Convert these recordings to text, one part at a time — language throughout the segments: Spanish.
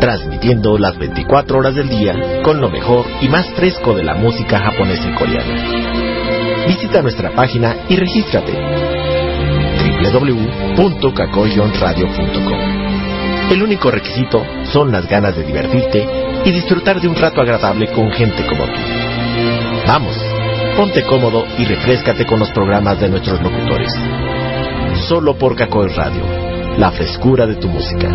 transmitiendo las 24 horas del día con lo mejor y más fresco de la música japonesa y coreana. Visita nuestra página y regístrate www.kakoyonradio.com. El único requisito son las ganas de divertirte y disfrutar de un rato agradable con gente como tú. Vamos, ponte cómodo y refrescate con los programas de nuestros locutores. Solo por Kakoi Radio la frescura de tu música.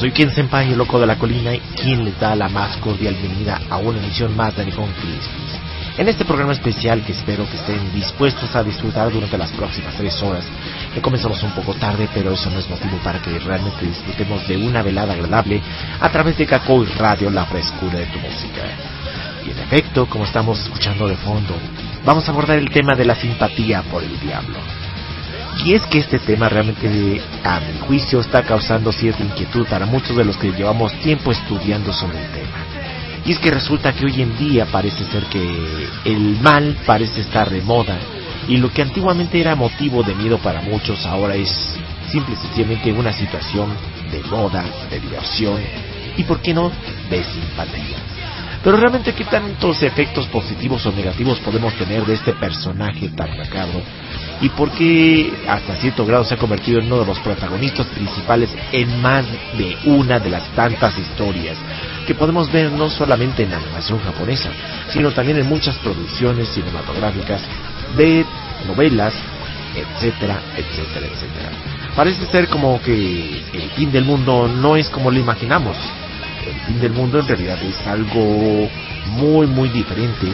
Soy Ken Senpai, el loco de la colina, y quien les da la más cordial bienvenida a una emisión más de Nihon Crispis. En este programa especial que espero que estén dispuestos a disfrutar durante las próximas tres horas, que comenzamos un poco tarde, pero eso no es motivo para que realmente disfrutemos de una velada agradable a través de Kakoi Radio, la frescura de tu música. Y en efecto, como estamos escuchando de fondo, vamos a abordar el tema de la simpatía por el diablo. Y es que este tema realmente, a mi juicio, está causando cierta inquietud para muchos de los que llevamos tiempo estudiando sobre el tema. Y es que resulta que hoy en día parece ser que el mal parece estar de moda y lo que antiguamente era motivo de miedo para muchos ahora es simple y sencillamente una situación de moda, de diversión y, por qué no, de simpatía. Pero realmente, ¿qué tantos efectos positivos o negativos podemos tener de este personaje tan macabro y por qué hasta cierto grado se ha convertido en uno de los protagonistas principales en más de una de las tantas historias que podemos ver no solamente en la animación japonesa, sino también en muchas producciones cinematográficas de novelas, etcétera, etcétera, etcétera. Parece ser como que el fin del mundo no es como lo imaginamos. El fin del mundo en realidad es algo muy, muy diferente,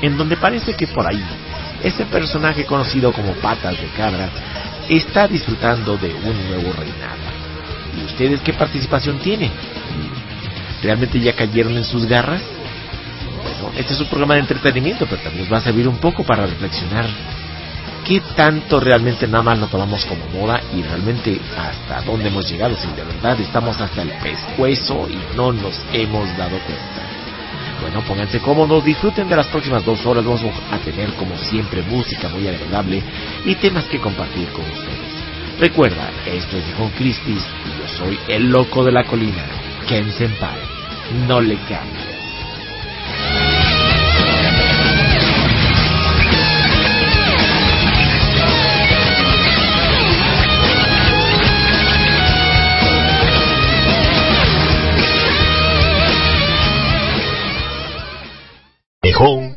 en donde parece que por ahí ese personaje conocido como Patas de Cabra está disfrutando de un nuevo reinado. ¿Y ustedes qué participación tienen? ¿Realmente ya cayeron en sus garras? Bueno, este es un programa de entretenimiento, pero también nos va a servir un poco para reflexionar qué tanto realmente nada más lo tomamos como moda y realmente hasta dónde hemos llegado, si de verdad estamos hasta el pescuezo y no nos hemos dado cuenta. Bueno, pónganse cómodos, disfruten de las próximas dos horas. Vamos a tener, como siempre, música muy agradable y temas que compartir con ustedes. Recuerda, esto es John Christie y yo soy el loco de la colina, Ken Senpai. No le cambies. Home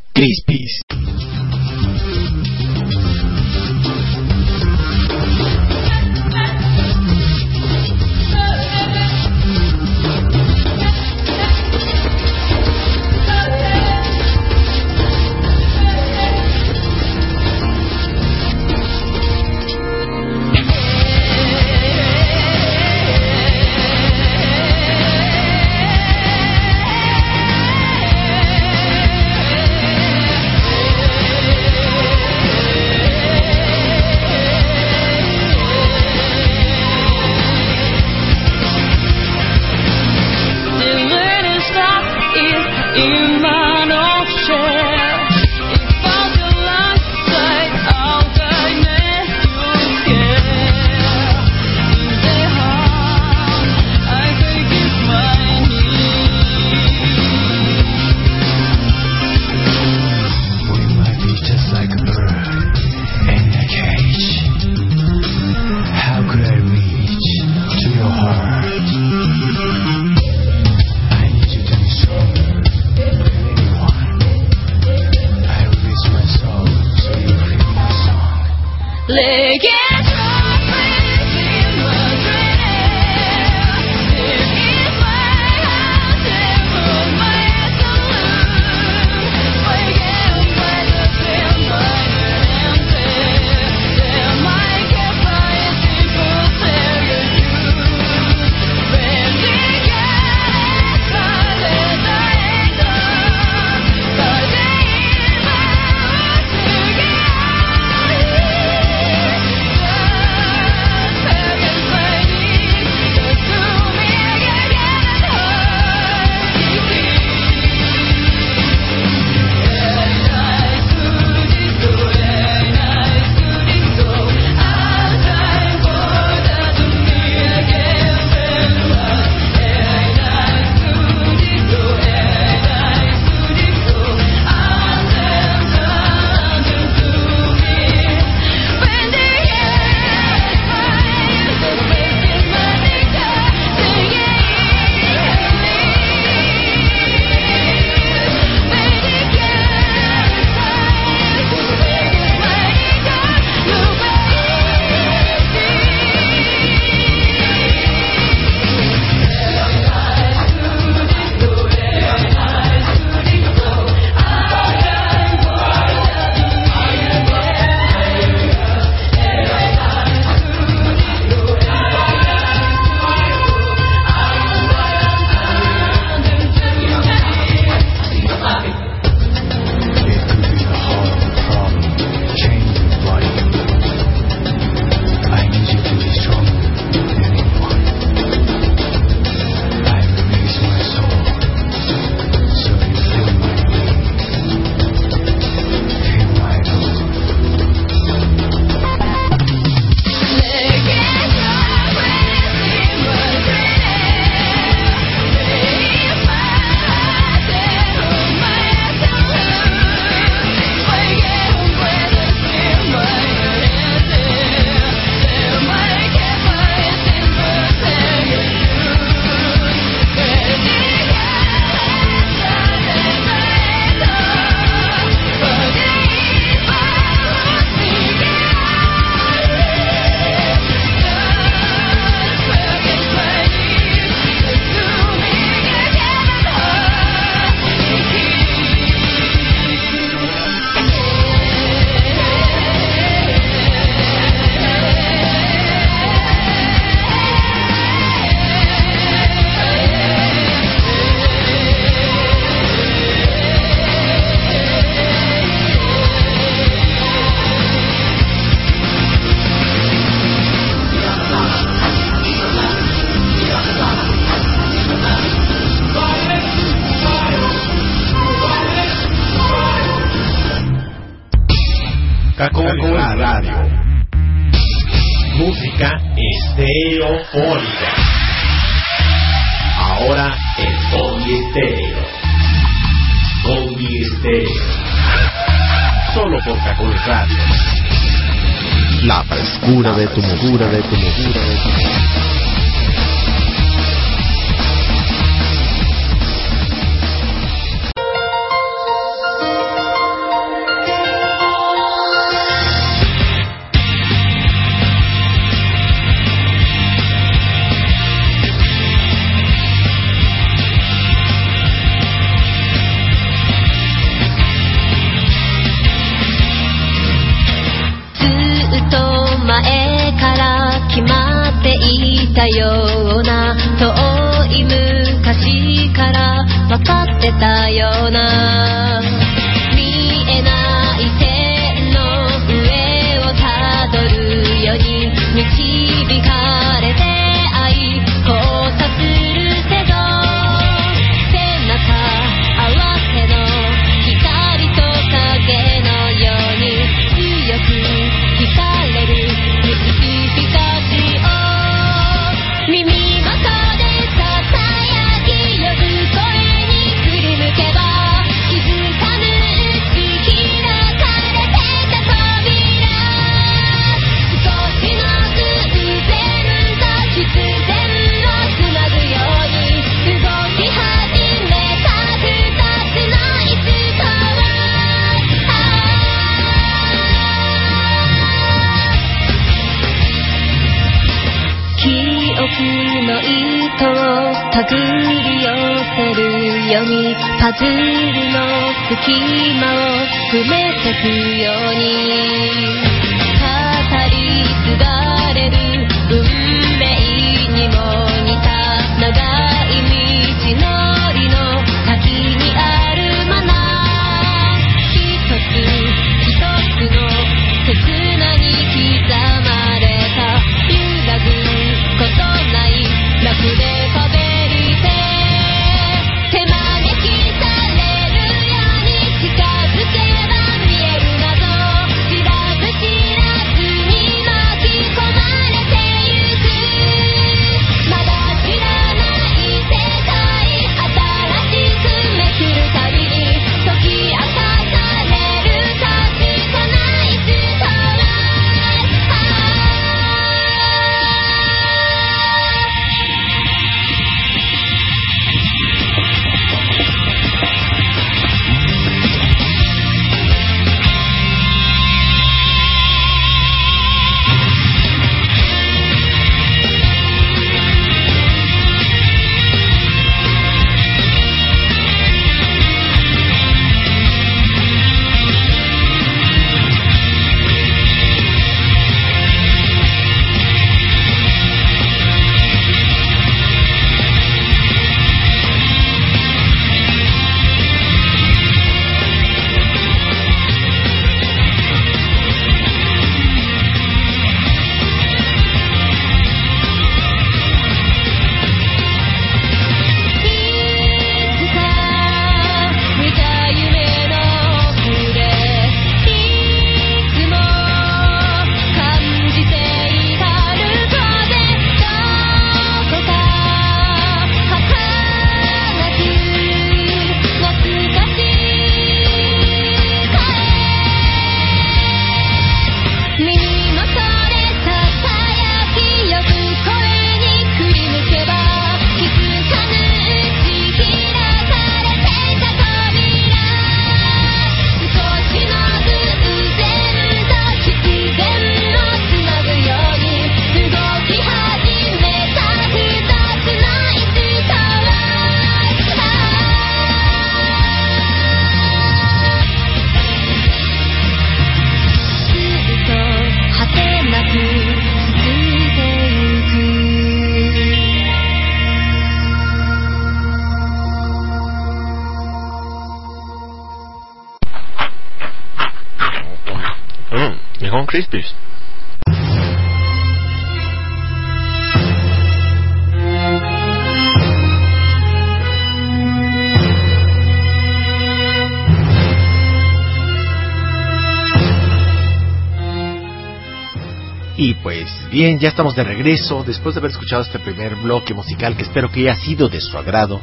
Y pues bien, ya estamos de regreso después de haber escuchado este primer bloque musical que espero que haya sido de su agrado.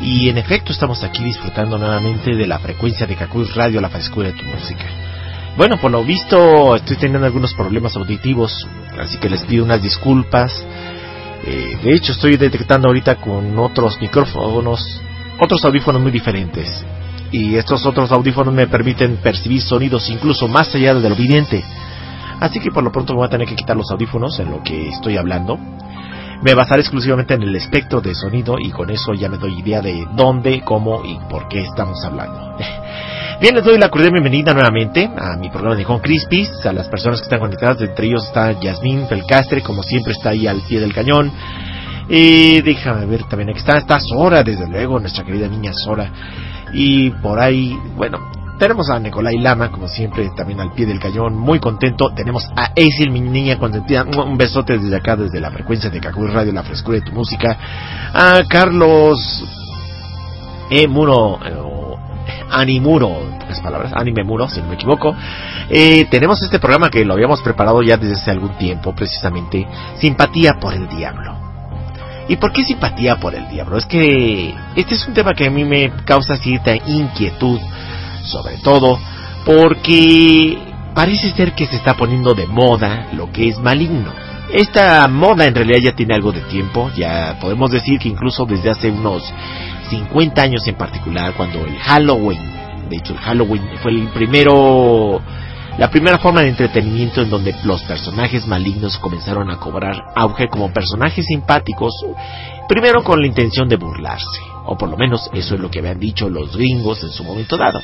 Y en efecto estamos aquí disfrutando nuevamente de la frecuencia de Cacuz Radio, la frescura de tu música. Bueno, por lo visto estoy teniendo algunos problemas auditivos, así que les pido unas disculpas. Eh, de hecho estoy detectando ahorita con otros micrófonos, otros audífonos muy diferentes. Y estos otros audífonos me permiten percibir sonidos incluso más allá de lo evidente. Así que por lo pronto voy a tener que quitar los audífonos en lo que estoy hablando. Me basaré exclusivamente en el espectro de sonido y con eso ya me doy idea de dónde, cómo y por qué estamos hablando. Bien, les doy la cordial bienvenida nuevamente a mi programa de Home Crispis, a las personas que están conectadas, entre ellos está Yasmín Felcastre, como siempre está ahí al pie del cañón. Y déjame ver también, aquí está, está Sora, desde luego, nuestra querida niña Sora. Y por ahí, bueno, tenemos a Nicolai Lama, como siempre, también al pie del cañón, muy contento. Tenemos a Aisil, mi niña consentida. Un besote desde acá, desde la frecuencia de Kakuy Radio, la frescura de tu música. A Carlos E. Muro, eh, Animuro, tres palabras, Anime Muro, si no me equivoco. Eh, tenemos este programa que lo habíamos preparado ya desde hace algún tiempo, precisamente, Simpatía por el Diablo. ¿Y por qué simpatía por el diablo? Es que este es un tema que a mí me causa cierta inquietud sobre todo porque parece ser que se está poniendo de moda lo que es maligno. Esta moda en realidad ya tiene algo de tiempo, ya podemos decir que incluso desde hace unos 50 años en particular, cuando el Halloween, de hecho el Halloween fue el primero, la primera forma de entretenimiento en donde los personajes malignos comenzaron a cobrar auge como personajes simpáticos, primero con la intención de burlarse, o por lo menos eso es lo que habían dicho los gringos en su momento dado.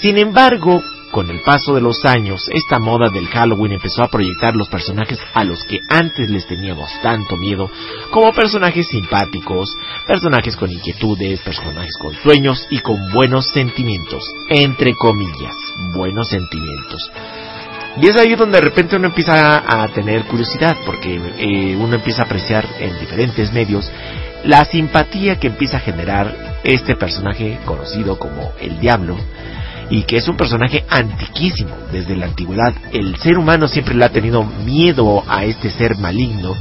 Sin embargo, con el paso de los años, esta moda del Halloween empezó a proyectar los personajes a los que antes les teníamos tanto miedo, como personajes simpáticos, personajes con inquietudes, personajes con sueños y con buenos sentimientos, entre comillas, buenos sentimientos. Y es ahí donde de repente uno empieza a tener curiosidad, porque eh, uno empieza a apreciar en diferentes medios la simpatía que empieza a generar este personaje conocido como el diablo, y que es un personaje antiquísimo. Desde la antigüedad el ser humano siempre le ha tenido miedo a este ser maligno.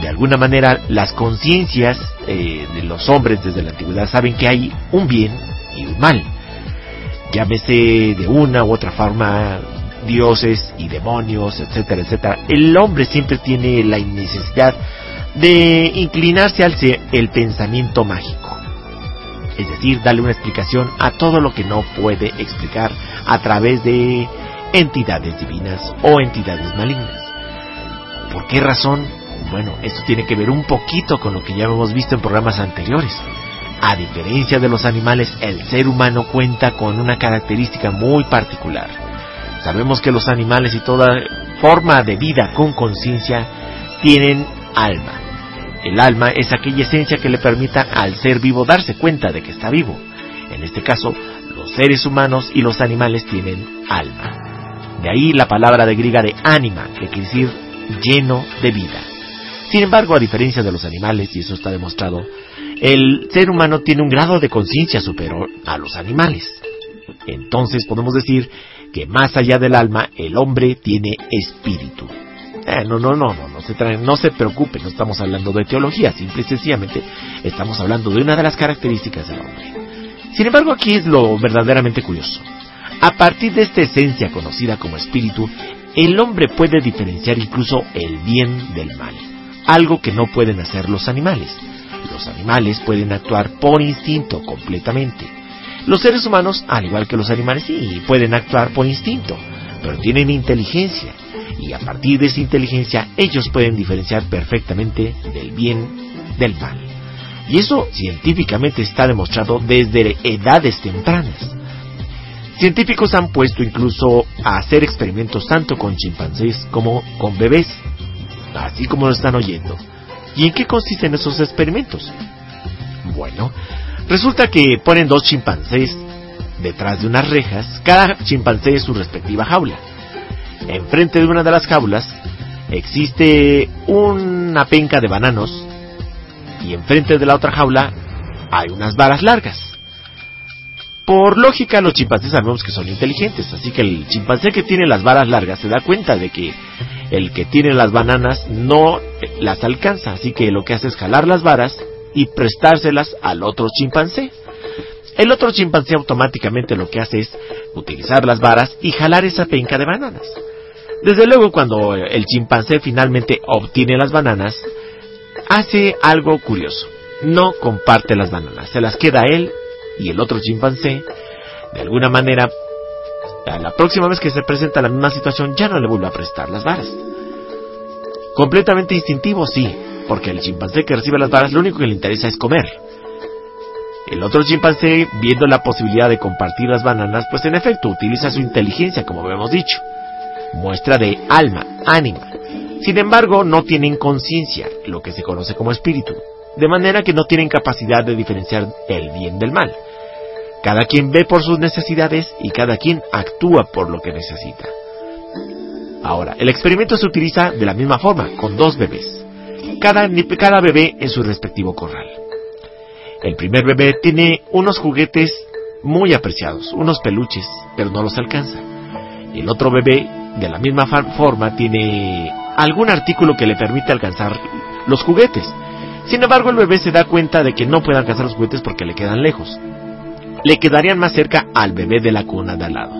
De alguna manera las conciencias eh, de los hombres desde la antigüedad saben que hay un bien y un mal. Llámese de una u otra forma dioses y demonios, etcétera, etcétera. El hombre siempre tiene la necesidad de inclinarse al el pensamiento mágico es decir, darle una explicación a todo lo que no puede explicar a través de entidades divinas o entidades malignas. ¿Por qué razón? Bueno, esto tiene que ver un poquito con lo que ya hemos visto en programas anteriores. A diferencia de los animales, el ser humano cuenta con una característica muy particular. Sabemos que los animales y toda forma de vida con conciencia tienen alma. El alma es aquella esencia que le permita al ser vivo darse cuenta de que está vivo. En este caso, los seres humanos y los animales tienen alma. De ahí la palabra de griega de ánima, que quiere decir lleno de vida. Sin embargo, a diferencia de los animales, y eso está demostrado, el ser humano tiene un grado de conciencia superior a los animales. Entonces podemos decir que más allá del alma, el hombre tiene espíritu. Eh, no, no, no, no, no se, traen, no se preocupe, no estamos hablando de teología, simple y sencillamente estamos hablando de una de las características del hombre. Sin embargo, aquí es lo verdaderamente curioso. A partir de esta esencia conocida como espíritu, el hombre puede diferenciar incluso el bien del mal, algo que no pueden hacer los animales. Los animales pueden actuar por instinto completamente. Los seres humanos, al igual que los animales, sí, pueden actuar por instinto, pero tienen inteligencia y a partir de esa inteligencia ellos pueden diferenciar perfectamente del bien del mal. Y eso científicamente está demostrado desde edades tempranas. Científicos han puesto incluso a hacer experimentos tanto con chimpancés como con bebés, así como lo están oyendo. ¿Y en qué consisten esos experimentos? Bueno, resulta que ponen dos chimpancés detrás de unas rejas, cada chimpancé en su respectiva jaula enfrente de una de las jaulas existe una penca de bananos y enfrente de la otra jaula hay unas varas largas. Por lógica, los chimpancés sabemos que son inteligentes, así que el chimpancé que tiene las varas largas se da cuenta de que el que tiene las bananas no las alcanza, así que lo que hace es jalar las varas y prestárselas al otro chimpancé. El otro chimpancé automáticamente lo que hace es utilizar las varas y jalar esa penca de bananas. Desde luego cuando el chimpancé finalmente obtiene las bananas, hace algo curioso. No comparte las bananas, se las queda él y el otro chimpancé. De alguna manera, la próxima vez que se presenta la misma situación ya no le vuelve a prestar las varas. Completamente instintivo, sí, porque el chimpancé que recibe las varas lo único que le interesa es comer. El otro chimpancé, viendo la posibilidad de compartir las bananas, pues en efecto utiliza su inteligencia, como hemos dicho. Muestra de alma, ánima. Sin embargo, no tienen conciencia, lo que se conoce como espíritu, de manera que no tienen capacidad de diferenciar el bien del mal. Cada quien ve por sus necesidades y cada quien actúa por lo que necesita. Ahora, el experimento se utiliza de la misma forma, con dos bebés. Cada, cada bebé en su respectivo corral. El primer bebé tiene unos juguetes muy apreciados, unos peluches, pero no los alcanza. El otro bebé, de la misma forma, tiene algún artículo que le permite alcanzar los juguetes. Sin embargo, el bebé se da cuenta de que no puede alcanzar los juguetes porque le quedan lejos. Le quedarían más cerca al bebé de la cuna de al lado.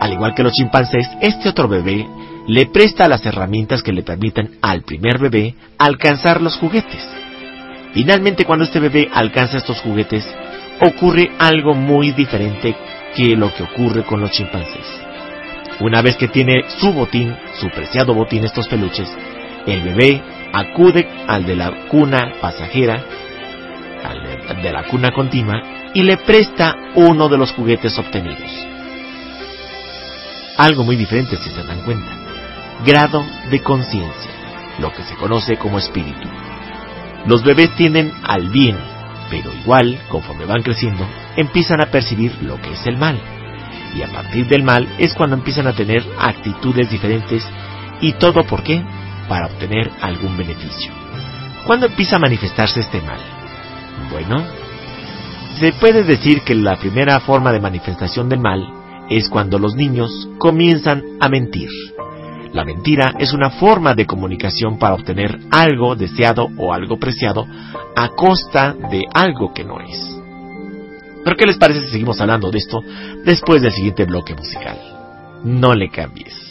Al igual que los chimpancés, este otro bebé le presta las herramientas que le permitan al primer bebé alcanzar los juguetes. Finalmente, cuando este bebé alcanza estos juguetes, ocurre algo muy diferente que lo que ocurre con los chimpancés. Una vez que tiene su botín, su preciado botín, estos peluches, el bebé acude al de la cuna pasajera, al de la cuna continua, y le presta uno de los juguetes obtenidos. Algo muy diferente si se dan cuenta. Grado de conciencia, lo que se conoce como espíritu. Los bebés tienden al bien, pero igual, conforme van creciendo, empiezan a percibir lo que es el mal. Y a partir del mal es cuando empiezan a tener actitudes diferentes y todo por qué? Para obtener algún beneficio. ¿Cuándo empieza a manifestarse este mal? Bueno, se puede decir que la primera forma de manifestación del mal es cuando los niños comienzan a mentir. La mentira es una forma de comunicación para obtener algo deseado o algo preciado a costa de algo que no es. Pero ¿qué les parece si seguimos hablando de esto después del siguiente bloque musical? No le cambies.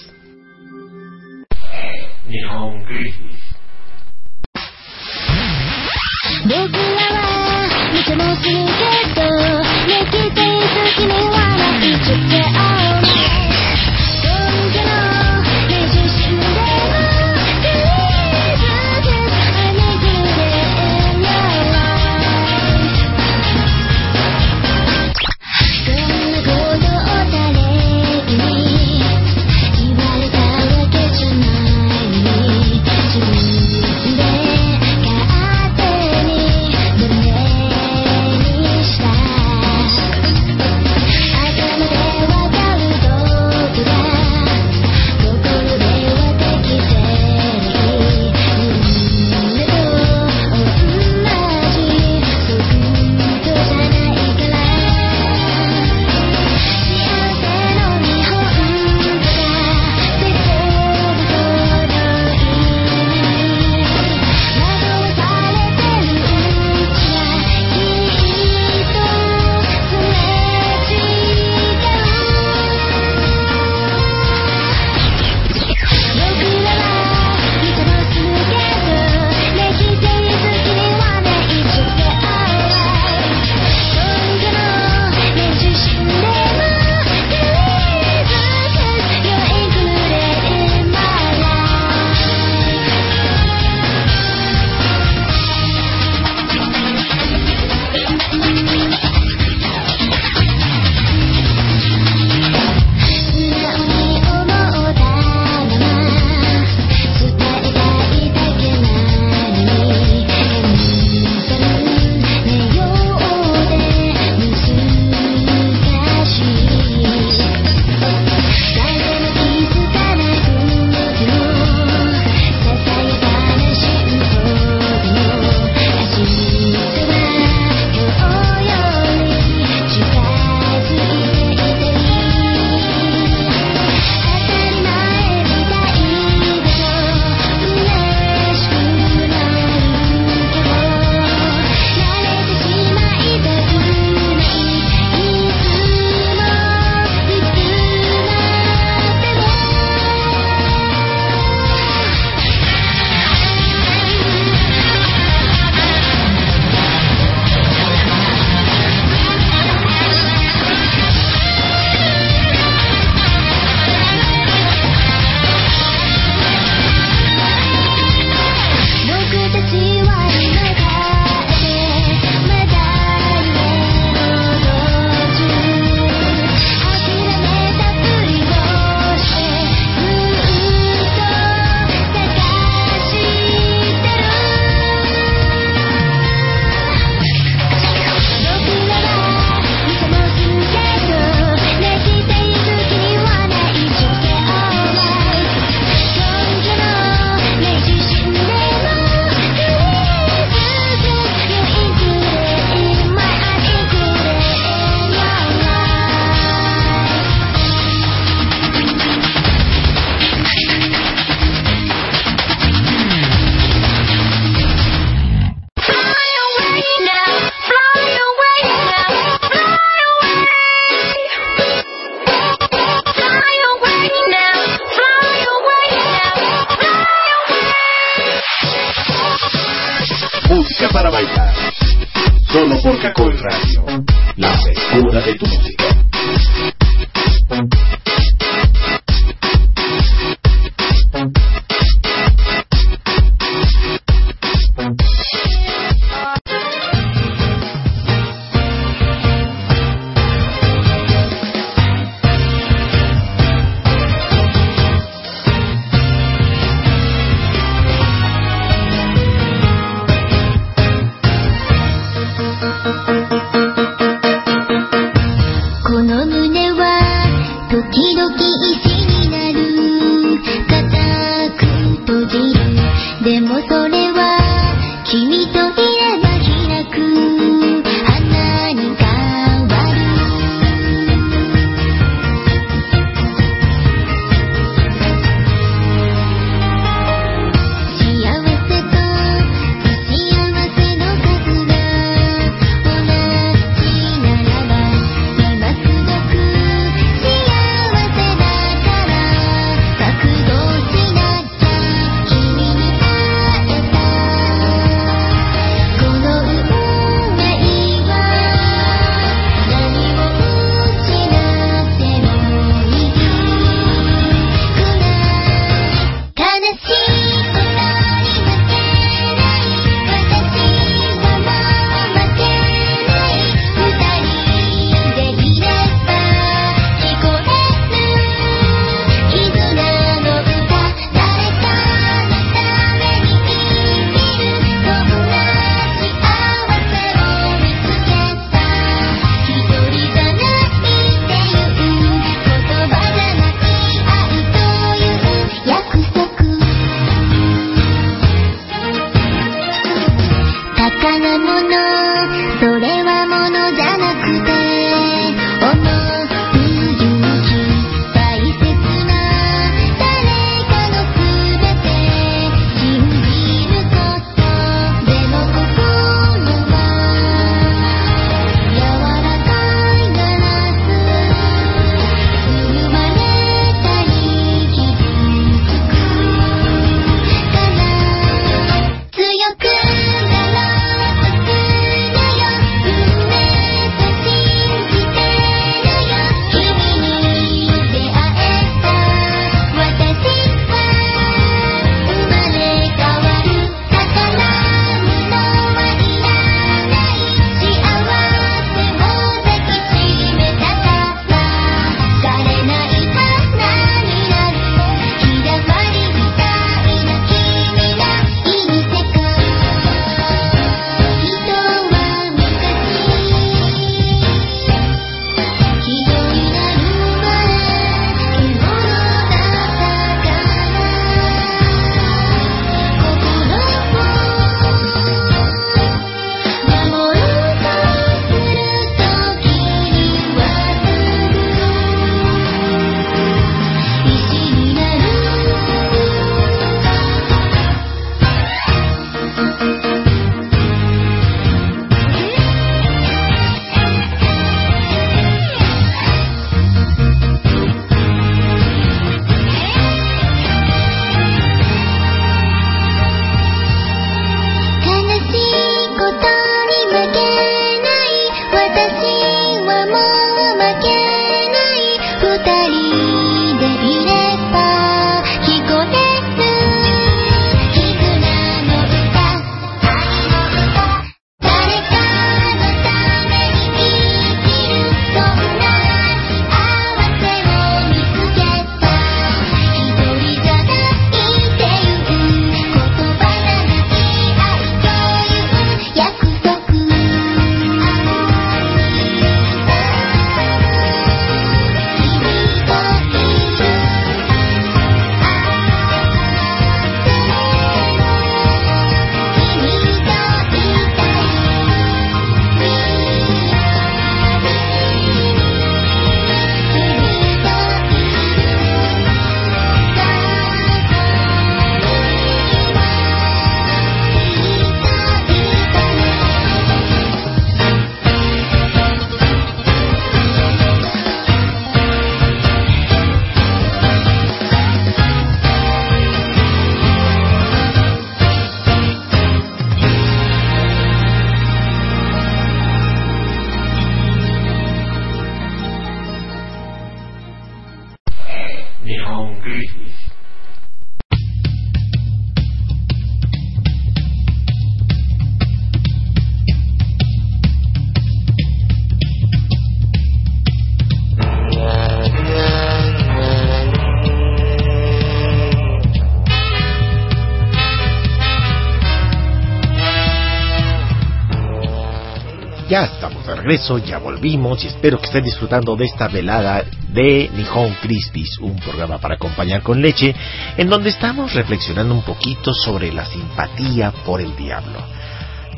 Regreso, ya volvimos y espero que estén disfrutando de esta velada de Nihon Crispis, un programa para acompañar con leche, en donde estamos reflexionando un poquito sobre la simpatía por el diablo.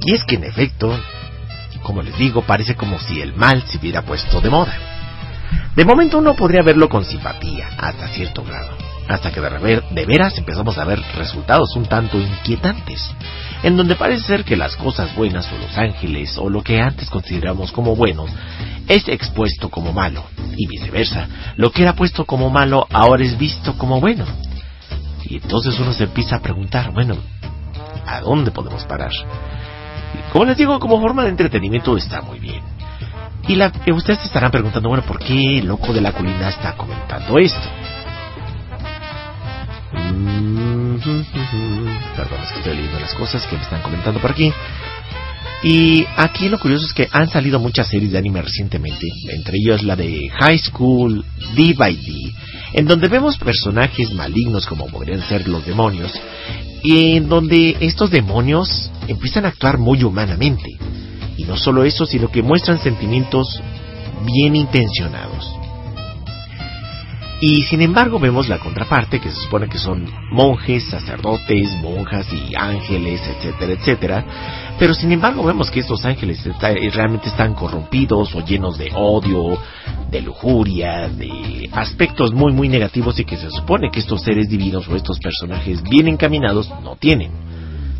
Y es que en efecto, como les digo, parece como si el mal se hubiera puesto de moda. De momento uno podría verlo con simpatía, hasta cierto grado, hasta que de, de veras empezamos a ver resultados un tanto inquietantes en donde parece ser que las cosas buenas o los ángeles o lo que antes consideramos como bueno es expuesto como malo y viceversa, lo que era puesto como malo ahora es visto como bueno. Y entonces uno se empieza a preguntar, bueno, ¿a dónde podemos parar? Como les digo, como forma de entretenimiento está muy bien. Y la, ustedes se estarán preguntando, bueno, ¿por qué el loco de la colina está comentando esto? Que estoy leyendo las cosas que me están comentando por aquí. Y aquí lo curioso es que han salido muchas series de anime recientemente, entre ellas la de High School D by D, en donde vemos personajes malignos como podrían ser los demonios, y en donde estos demonios empiezan a actuar muy humanamente. Y no solo eso, sino que muestran sentimientos bien intencionados. Y sin embargo vemos la contraparte, que se supone que son monjes, sacerdotes, monjas y ángeles, etcétera, etcétera. Pero sin embargo vemos que estos ángeles realmente están corrompidos o llenos de odio, de lujuria, de aspectos muy muy negativos y que se supone que estos seres divinos o estos personajes bien encaminados no tienen.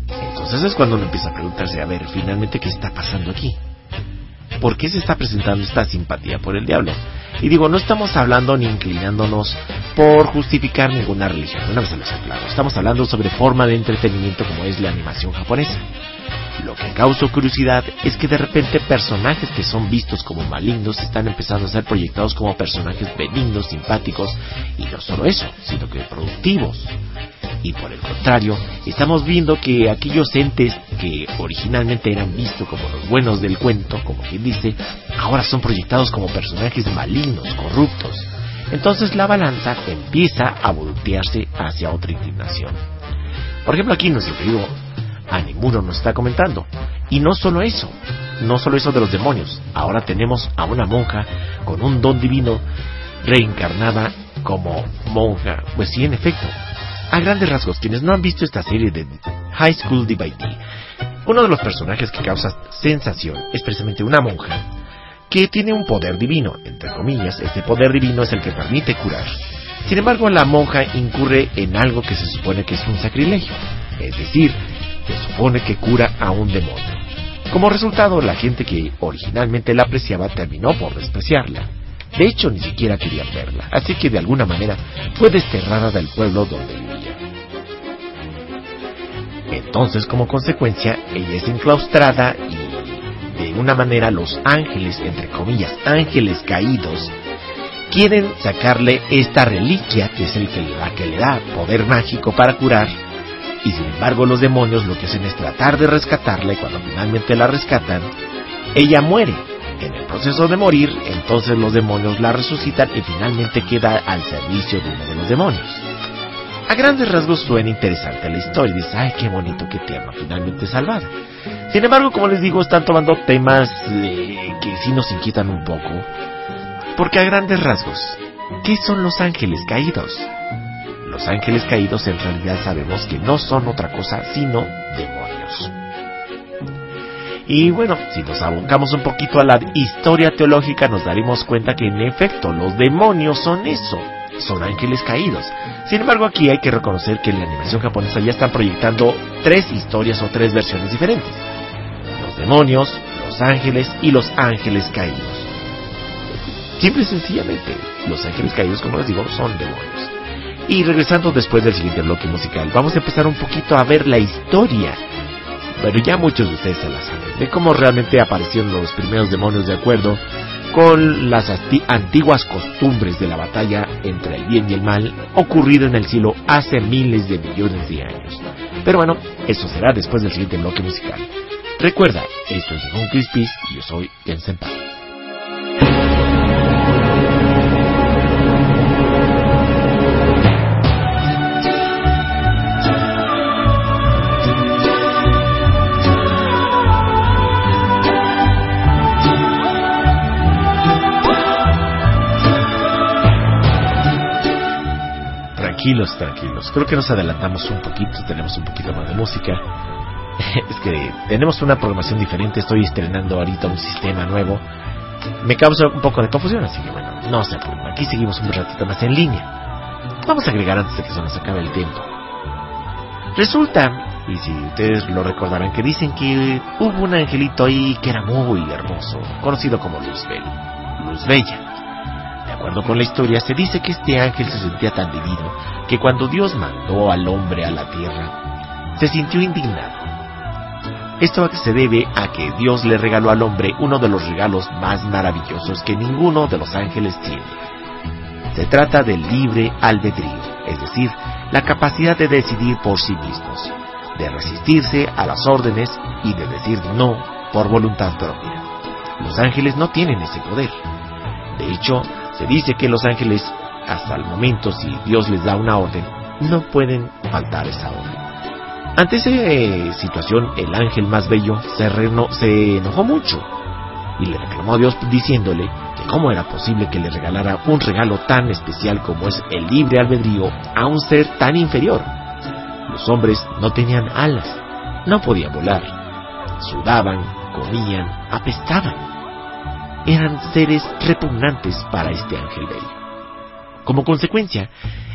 Entonces es cuando uno empieza a preguntarse, a ver, finalmente, ¿qué está pasando aquí? ¿Por qué se está presentando esta simpatía por el diablo? Y digo, no estamos hablando ni inclinándonos por justificar ninguna religión, una vez se lo claro. Estamos hablando sobre forma de entretenimiento como es la animación japonesa. Lo que causa curiosidad es que de repente personajes que son vistos como malignos están empezando a ser proyectados como personajes benignos, simpáticos, y no solo eso, sino que productivos. Y por el contrario, estamos viendo que aquellos entes que originalmente eran vistos como los buenos del cuento, como quien dice, ahora son proyectados como personajes malignos, corruptos. Entonces la balanza empieza a voltearse hacia otra inclinación. Por ejemplo, aquí nuestro querido Animuro nos está comentando. Y no solo eso, no solo eso de los demonios. Ahora tenemos a una monja con un don divino reencarnada como monja. Pues sí, en efecto, a grandes rasgos, quienes no han visto esta serie de High School D.B.T., uno de los personajes que causa sensación es precisamente una monja que tiene un poder divino, entre comillas, este poder divino es el que permite curar. Sin embargo, la monja incurre en algo que se supone que es un sacrilegio, es decir, se supone que cura a un demonio. Como resultado, la gente que originalmente la apreciaba terminó por despreciarla. De hecho, ni siquiera querían verla, así que de alguna manera fue desterrada del pueblo donde vivía. Entonces, como consecuencia, ella es enclaustrada y de una manera los ángeles, entre comillas, ángeles caídos, quieren sacarle esta reliquia que es el que le da, que le da poder mágico para curar. Y sin embargo los demonios lo que hacen es tratar de rescatarla y cuando finalmente la rescatan, ella muere en el proceso de morir, entonces los demonios la resucitan y finalmente queda al servicio de uno de los demonios. A grandes rasgos suena interesante la historia, dice, ay, qué bonito, qué tema, finalmente salvada. Sin embargo, como les digo, están tomando temas eh, que sí nos inquietan un poco, porque a grandes rasgos, ¿qué son los ángeles caídos? Los ángeles caídos en realidad sabemos que no son otra cosa sino demonios. Y bueno, si nos abocamos un poquito a la historia teológica, nos daremos cuenta que en efecto los demonios son eso, son ángeles caídos. Sin embargo, aquí hay que reconocer que en la animación japonesa ya están proyectando tres historias o tres versiones diferentes. Los demonios, los ángeles y los ángeles caídos. Simple y sencillamente, los ángeles caídos, como les digo, son demonios. Y regresando después del siguiente bloque musical, vamos a empezar un poquito a ver la historia pero ya muchos de ustedes se la saben, de cómo realmente aparecieron los primeros demonios de acuerdo con las antiguas costumbres de la batalla entre el bien y el mal ocurrido en el cielo hace miles de millones de años. Pero bueno, eso será después del siguiente bloque musical. Recuerda, esto es Don Crispis y yo soy Ken Senpai. Tranquilos, tranquilos. Creo que nos adelantamos un poquito, tenemos un poquito más de música. es que tenemos una programación diferente, estoy estrenando ahorita un sistema nuevo. Me causa un poco de confusión, así que bueno, no se preocupen. Aquí seguimos un ratito más en línea. Vamos a agregar antes de que se nos acabe el tiempo. Resulta, y si ustedes lo recordarán, que dicen que hubo un angelito ahí que era muy hermoso, conocido como Luzbel, Luz Bella. De acuerdo con la historia, se dice que este ángel se sentía tan divino que cuando Dios mandó al hombre a la tierra, se sintió indignado. Esto se debe a que Dios le regaló al hombre uno de los regalos más maravillosos que ninguno de los ángeles tiene. Se trata del libre albedrío, es decir, la capacidad de decidir por sí mismos, de resistirse a las órdenes y de decir no por voluntad propia. Los ángeles no tienen ese poder. De hecho, se dice que los ángeles, hasta el momento, si Dios les da una orden, no pueden faltar esa orden. Ante esa eh, situación, el ángel más bello se, se enojó mucho y le reclamó a Dios diciéndole que cómo era posible que le regalara un regalo tan especial como es el libre albedrío a un ser tan inferior. Los hombres no tenían alas, no podían volar, sudaban, comían, apestaban eran seres repugnantes para este ángel bello. Como consecuencia,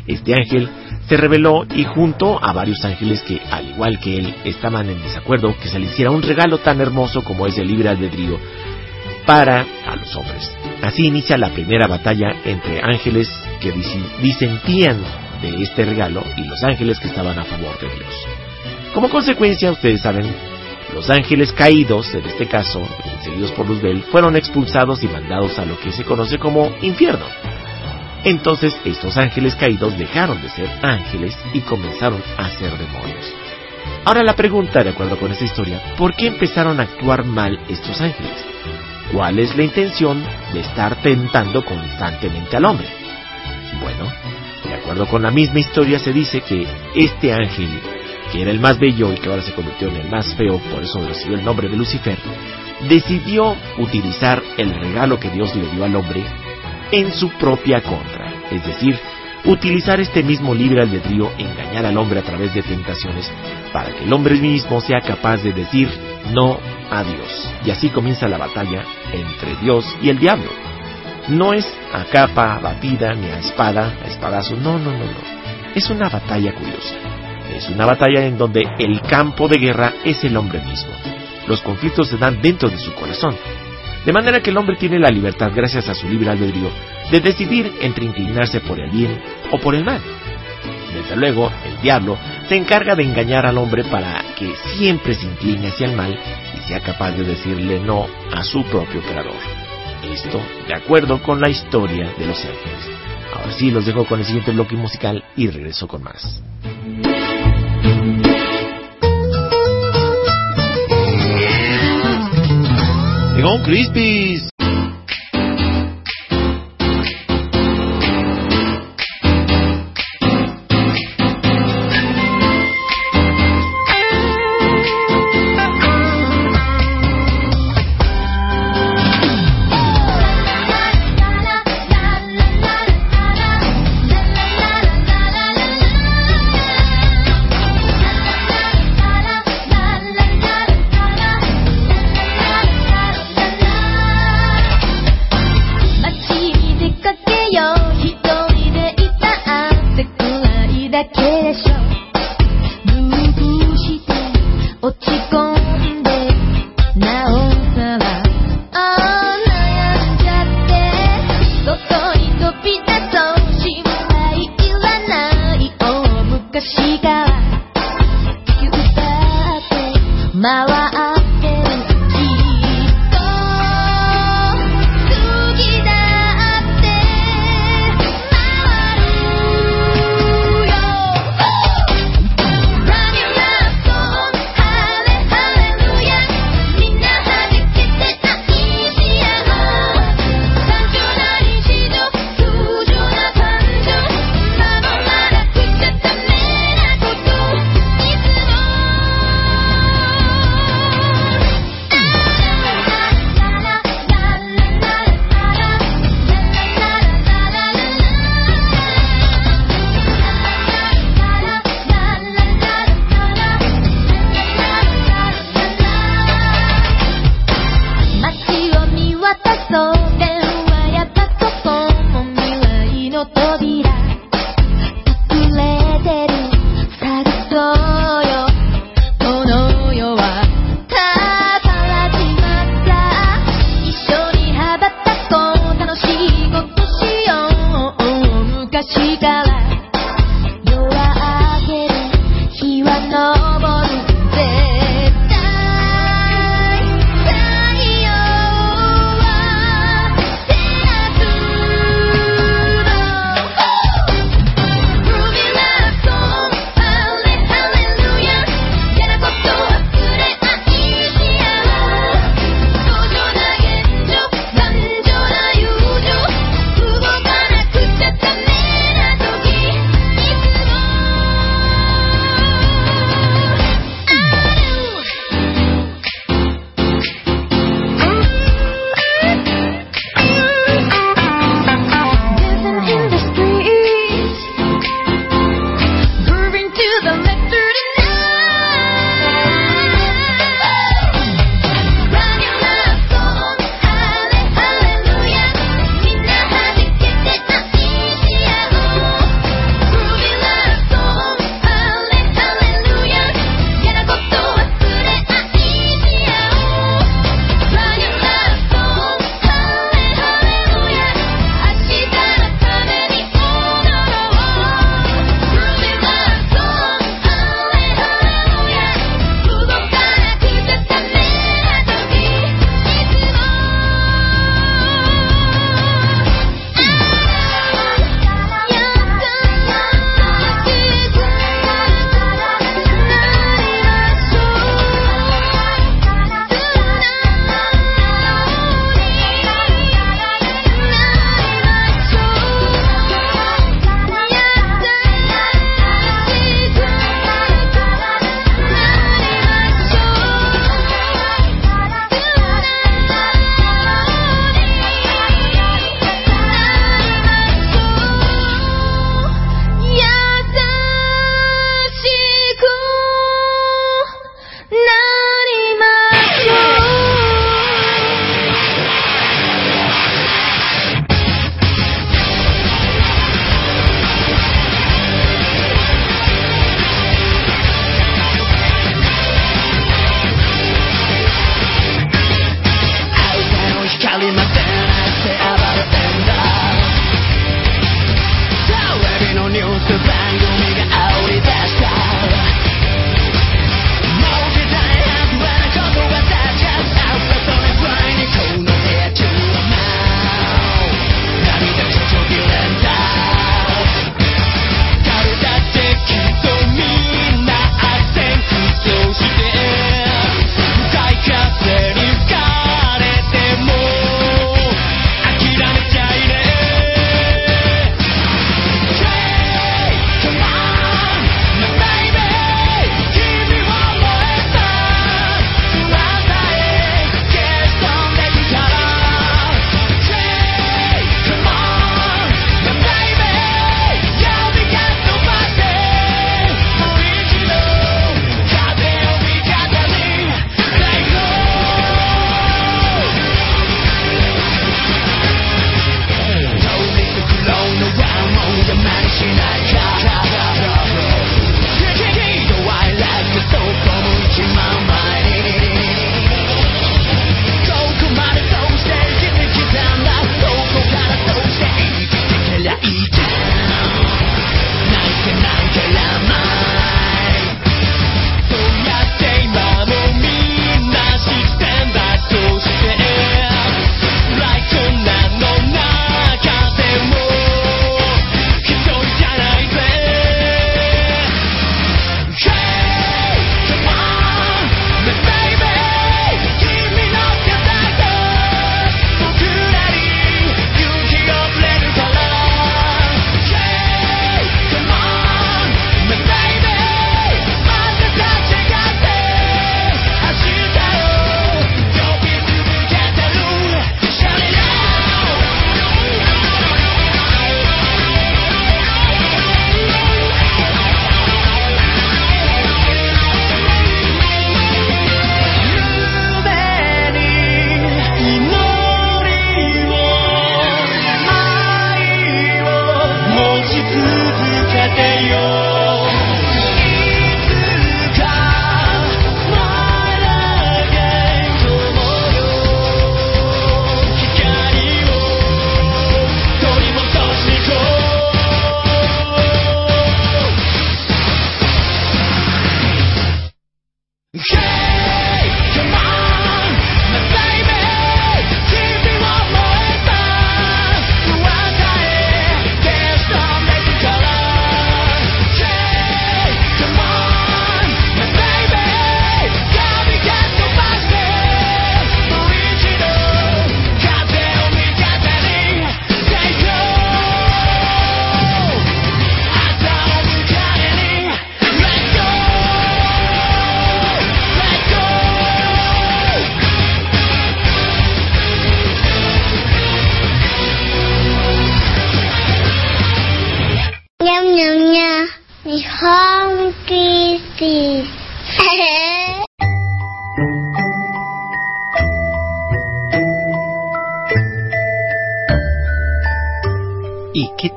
este ángel se rebeló y junto a varios ángeles que, al igual que él, estaban en desacuerdo que se le hiciera un regalo tan hermoso como es el libre albedrío para a los hombres. Así inicia la primera batalla entre ángeles que disentían de este regalo y los ángeles que estaban a favor de Dios. Como consecuencia, ustedes saben los ángeles caídos, en este caso, seguidos por Luzbel, fueron expulsados y mandados a lo que se conoce como infierno. Entonces estos ángeles caídos dejaron de ser ángeles y comenzaron a ser demonios. Ahora la pregunta, de acuerdo con esta historia, ¿por qué empezaron a actuar mal estos ángeles? ¿Cuál es la intención de estar tentando constantemente al hombre? Bueno, de acuerdo con la misma historia se dice que este ángel que era el más bello y que ahora se convirtió en el más feo, por eso recibió el nombre de Lucifer, decidió utilizar el regalo que Dios le dio al hombre en su propia contra, es decir, utilizar este mismo libre albedrío, engañar al hombre a través de tentaciones, para que el hombre mismo sea capaz de decir no a Dios. Y así comienza la batalla entre Dios y el diablo. No es a capa batida ni a espada, a espadazo, no, no, no, no. Es una batalla curiosa. Es una batalla en donde el campo de guerra es el hombre mismo. Los conflictos se dan dentro de su corazón. De manera que el hombre tiene la libertad, gracias a su libre albedrío, de decidir entre inclinarse por el bien o por el mal. Desde luego, el diablo se encarga de engañar al hombre para que siempre se incline hacia el mal y sea capaz de decirle no a su propio creador. Esto de acuerdo con la historia de los ángeles. Ahora sí, los dejo con el siguiente bloque musical y regreso con más. Llegó Crispis.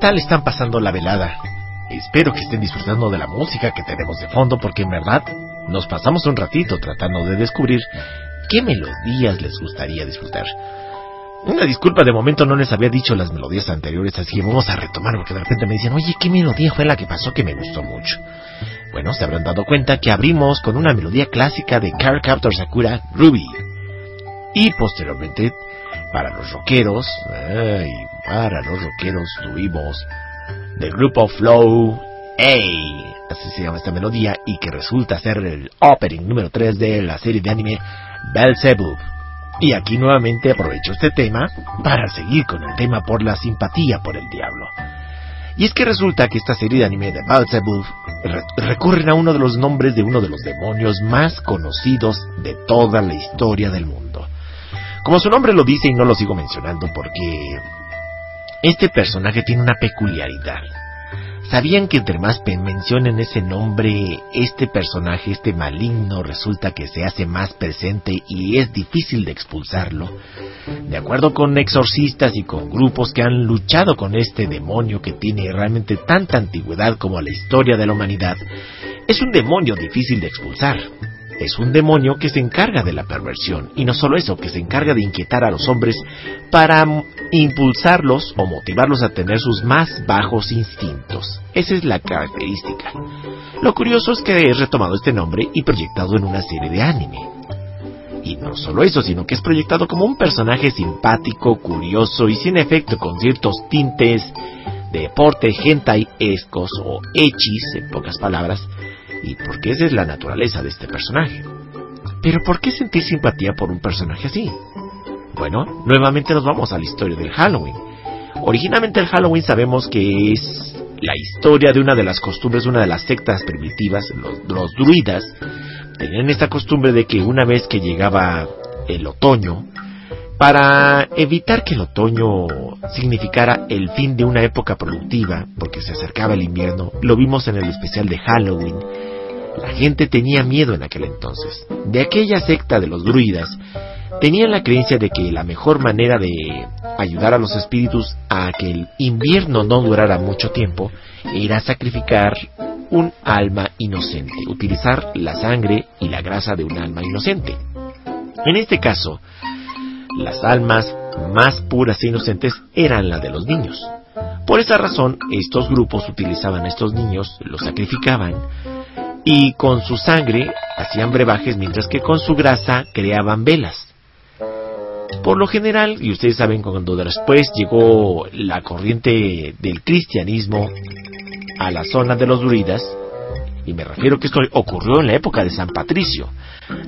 Tal están pasando la velada? Espero que estén disfrutando de la música que tenemos de fondo porque en verdad nos pasamos un ratito tratando de descubrir qué melodías les gustaría disfrutar. Una disculpa, de momento no les había dicho las melodías anteriores, así que vamos a retomar porque de repente me dicen, oye, ¿qué melodía fue la que pasó que me gustó mucho? Bueno, se habrán dado cuenta que abrimos con una melodía clásica de Captor Sakura, Ruby. Y posteriormente, para los rockeros, y para los rockeros tuvimos del grupo Flow, ¡Ey! Así se llama esta melodía y que resulta ser el opening número 3 de la serie de anime Belzebub. Y aquí nuevamente aprovecho este tema para seguir con el tema por la simpatía por el diablo. Y es que resulta que esta serie de anime de Belzebub recurren a uno de los nombres de uno de los demonios más conocidos de toda la historia del mundo. Como su nombre lo dice y no lo sigo mencionando porque este personaje tiene una peculiaridad. ¿Sabían que entre más mencionen ese nombre, este personaje, este maligno, resulta que se hace más presente y es difícil de expulsarlo? De acuerdo con exorcistas y con grupos que han luchado con este demonio que tiene realmente tanta antigüedad como la historia de la humanidad, es un demonio difícil de expulsar es un demonio que se encarga de la perversión, y no solo eso, que se encarga de inquietar a los hombres para impulsarlos o motivarlos a tener sus más bajos instintos. Esa es la característica. Lo curioso es que he retomado este nombre y proyectado en una serie de anime. Y no solo eso, sino que es proyectado como un personaje simpático, curioso y sin efecto con ciertos tintes de deporte hentai escos o hechis, en pocas palabras, y porque esa es la naturaleza de este personaje. Pero ¿por qué sentir simpatía por un personaje así? Bueno, nuevamente nos vamos a la historia del Halloween. Originalmente el Halloween sabemos que es la historia de una de las costumbres una de las sectas primitivas, los, los druidas, tenían esta costumbre de que una vez que llegaba el otoño, para evitar que el otoño significara el fin de una época productiva, porque se acercaba el invierno, lo vimos en el especial de Halloween, la gente tenía miedo en aquel entonces. De aquella secta de los druidas, tenían la creencia de que la mejor manera de ayudar a los espíritus a que el invierno no durara mucho tiempo era sacrificar un alma inocente, utilizar la sangre y la grasa de un alma inocente. En este caso, las almas más puras e inocentes eran las de los niños. Por esa razón, estos grupos utilizaban a estos niños, los sacrificaban, y con su sangre hacían brebajes mientras que con su grasa creaban velas. Por lo general, y ustedes saben cuando después llegó la corriente del cristianismo a la zona de los druidas, y me refiero que esto ocurrió en la época de San Patricio.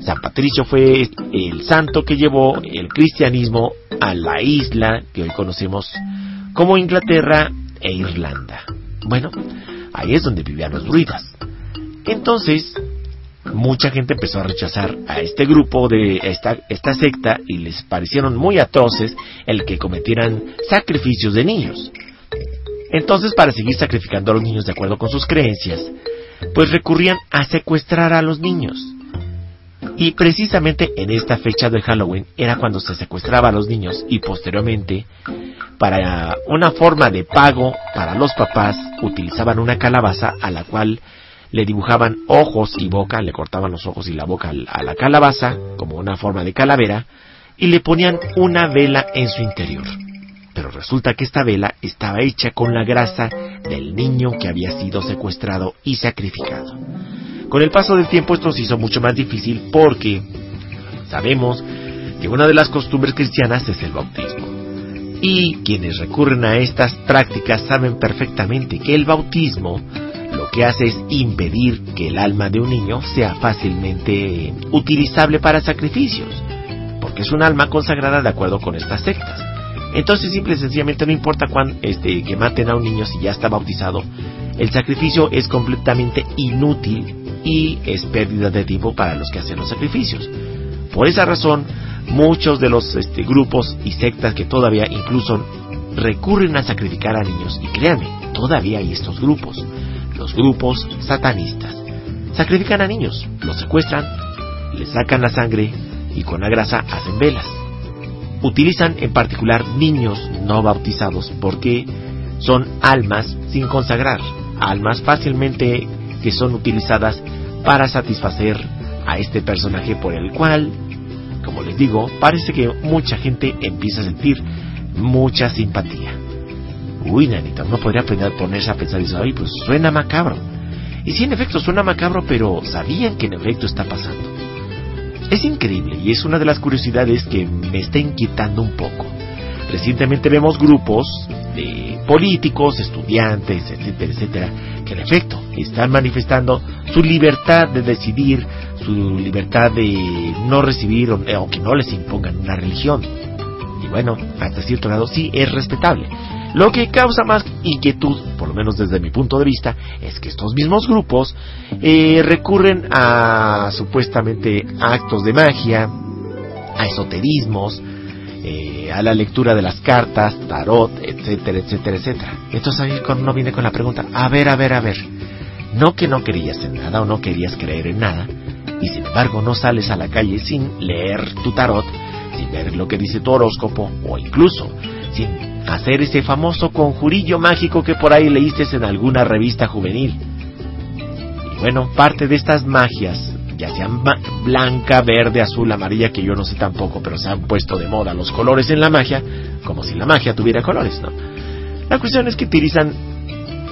San Patricio fue el santo que llevó el cristianismo a la isla que hoy conocemos como Inglaterra e Irlanda. Bueno, ahí es donde vivían los druidas. Entonces, mucha gente empezó a rechazar a este grupo de esta, esta secta y les parecieron muy atroces el que cometieran sacrificios de niños. Entonces, para seguir sacrificando a los niños de acuerdo con sus creencias, pues recurrían a secuestrar a los niños. Y precisamente en esta fecha de Halloween era cuando se secuestraba a los niños y posteriormente, para una forma de pago para los papás, utilizaban una calabaza a la cual le dibujaban ojos y boca, le cortaban los ojos y la boca a la calabaza, como una forma de calavera, y le ponían una vela en su interior. Pero resulta que esta vela estaba hecha con la grasa del niño que había sido secuestrado y sacrificado. Con el paso del tiempo esto se hizo mucho más difícil porque sabemos que una de las costumbres cristianas es el bautismo. Y quienes recurren a estas prácticas saben perfectamente que el bautismo lo que hace es impedir que el alma de un niño sea fácilmente utilizable para sacrificios, porque es un alma consagrada de acuerdo con estas sectas. Entonces simple y sencillamente no importa cuán, este, que maten a un niño si ya está bautizado, el sacrificio es completamente inútil y es pérdida de tiempo para los que hacen los sacrificios. Por esa razón, muchos de los este, grupos y sectas que todavía incluso recurren a sacrificar a niños, y créanme, todavía hay estos grupos, los grupos satanistas. Sacrifican a niños, los secuestran, les sacan la sangre y con la grasa hacen velas. Utilizan en particular niños no bautizados porque son almas sin consagrar, almas fácilmente que son utilizadas para satisfacer a este personaje por el cual, como les digo, parece que mucha gente empieza a sentir mucha simpatía. Uy, nanita, no podría ponerse a pensar eso. Ay, pues suena macabro. Y sí, en efecto, suena macabro, pero ¿sabían que en efecto está pasando? Es increíble y es una de las curiosidades que me está inquietando un poco. Recientemente vemos grupos de políticos, estudiantes, etcétera, etcétera, que en efecto están manifestando su libertad de decidir, su libertad de no recibir o, o que no les impongan una religión. Y bueno, hasta cierto grado sí es respetable. Lo que causa más inquietud, por lo menos desde mi punto de vista, es que estos mismos grupos eh, recurren a supuestamente actos de magia, a esoterismos, eh, a la lectura de las cartas, tarot, etcétera, etcétera, etcétera. Entonces ahí uno viene con la pregunta, a ver, a ver, a ver, no que no querías en nada o no querías creer en nada, y sin embargo no sales a la calle sin leer tu tarot, sin ver lo que dice tu horóscopo, o incluso sin hacer ese famoso conjurillo mágico que por ahí leíste en alguna revista juvenil. Y bueno, parte de estas magias, ya sean blanca, verde, azul, amarilla, que yo no sé tampoco, pero se han puesto de moda los colores en la magia, como si la magia tuviera colores, ¿no? La cuestión es que utilizan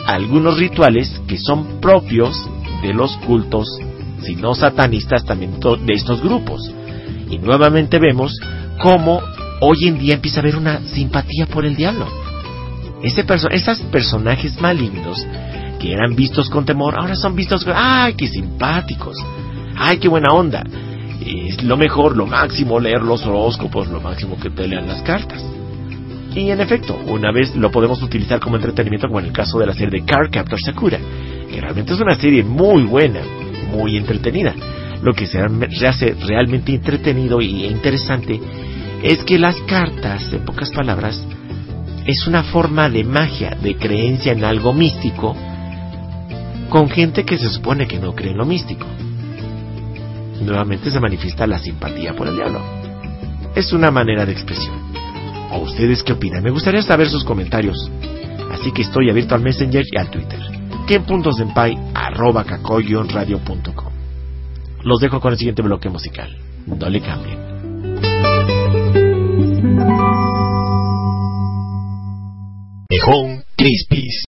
algunos rituales que son propios de los cultos, si no satanistas, también de estos grupos. Y nuevamente vemos cómo hoy en día empieza a haber una simpatía por el diablo. Ese esos personajes malignos que eran vistos con temor, ahora son vistos con, ¡ay, qué simpáticos! ¡Ay, qué buena onda! Es lo mejor, lo máximo leer los horóscopos, lo máximo que te lean las cartas. Y en efecto, una vez lo podemos utilizar como entretenimiento, como en el caso de la serie de Card Captor Sakura, que realmente es una serie muy buena, muy entretenida. Lo que se hace realmente entretenido e interesante es que las cartas, en pocas palabras, es una forma de magia, de creencia en algo místico, con gente que se supone que no cree en lo místico. Nuevamente se manifiesta la simpatía por el diablo. Es una manera de expresión. ¿O ustedes qué opinan? Me gustaría saber sus comentarios. Así que estoy abierto al Messenger y al Twitter. radio.com Los dejo con el siguiente bloque musical. No le cambien. Home Crispies.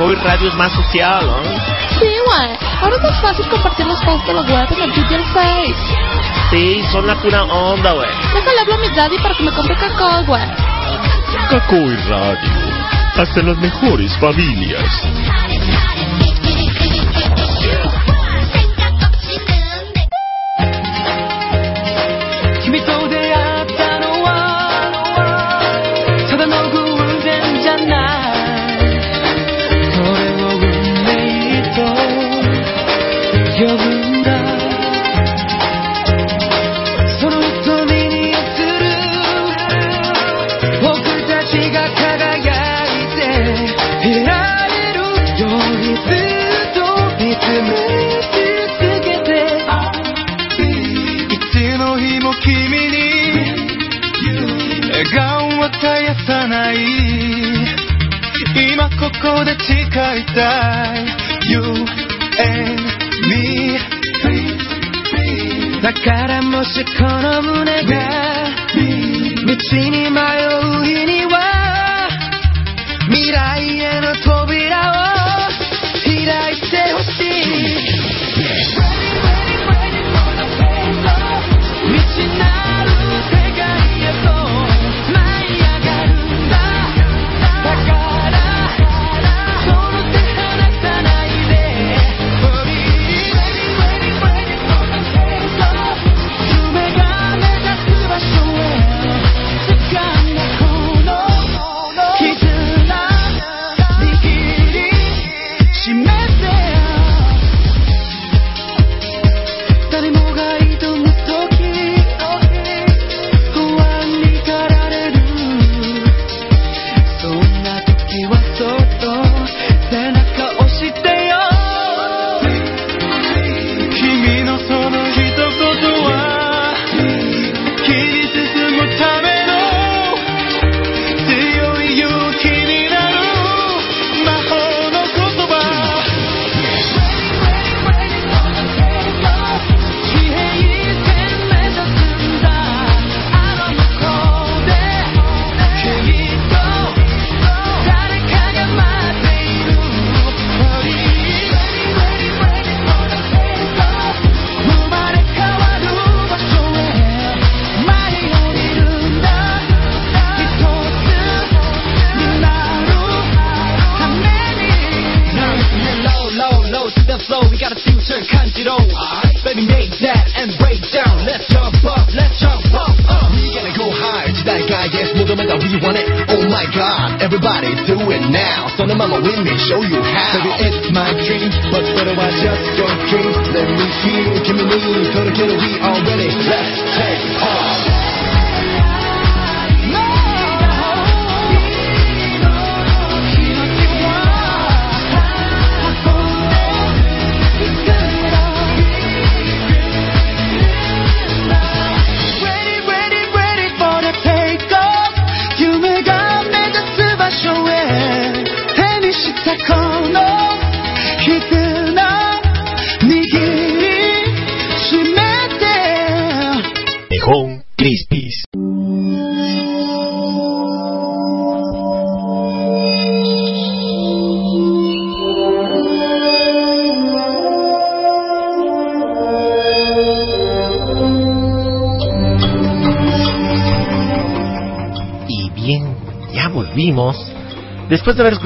hoy radio es más social, ¿no? Sí, güey. Ahora es más fácil compartir los posts de los webs en el Twitter Face. Sí, son la pura onda, güey. Déjale hablar a mi daddy para que me compre cacao, güey. Cacao y radio. Hasta las mejores familias.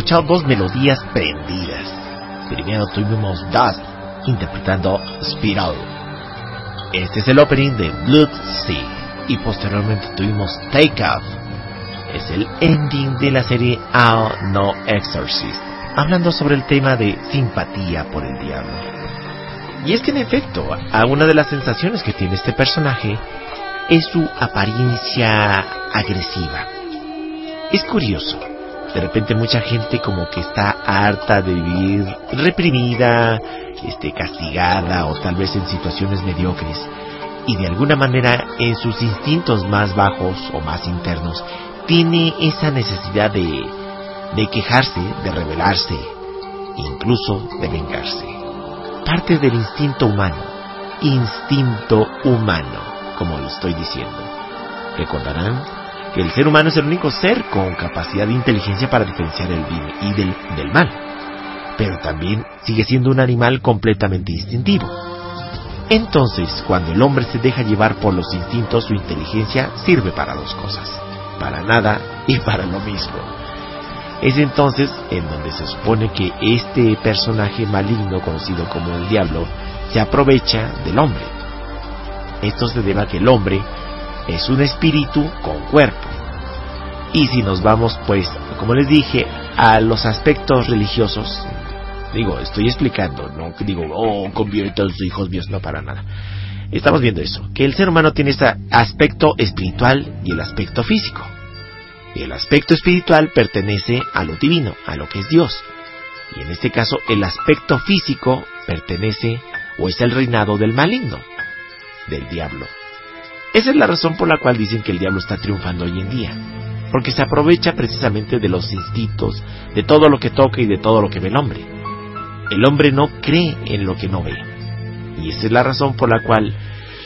escuchado dos melodías prendidas. Primero tuvimos Dust interpretando Spiral. Este es el opening de Blood Sea. Y posteriormente tuvimos Take Off. Es el ending de la serie Ao No Exorcist, hablando sobre el tema de simpatía por el diablo. Y es que en efecto, a una de las sensaciones que tiene este personaje es su apariencia agresiva. Es curioso, de repente mucha gente como que está harta de vivir reprimida, este, castigada o tal vez en situaciones mediocres. Y de alguna manera en sus instintos más bajos o más internos tiene esa necesidad de, de quejarse, de rebelarse, incluso de vengarse. Parte del instinto humano, instinto humano, como lo estoy diciendo. Recordarán que el ser humano es el único ser con capacidad de inteligencia para diferenciar el bien y del, del mal, pero también sigue siendo un animal completamente instintivo. Entonces, cuando el hombre se deja llevar por los instintos, su inteligencia sirve para dos cosas, para nada y para lo mismo. Es entonces en donde se supone que este personaje maligno conocido como el diablo se aprovecha del hombre. Esto se debe a que el hombre es un espíritu con cuerpo. Y si nos vamos, pues, como les dije, a los aspectos religiosos, digo, estoy explicando, no digo, oh, conviertan sus hijos míos, no para nada. Estamos viendo eso, que el ser humano tiene este aspecto espiritual y el aspecto físico. El aspecto espiritual pertenece a lo divino, a lo que es Dios. Y en este caso, el aspecto físico pertenece o es el reinado del maligno, del diablo. Esa es la razón por la cual dicen que el diablo está triunfando hoy en día, porque se aprovecha precisamente de los instintos, de todo lo que toca y de todo lo que ve el hombre. El hombre no cree en lo que no ve. Y esa es la razón por la cual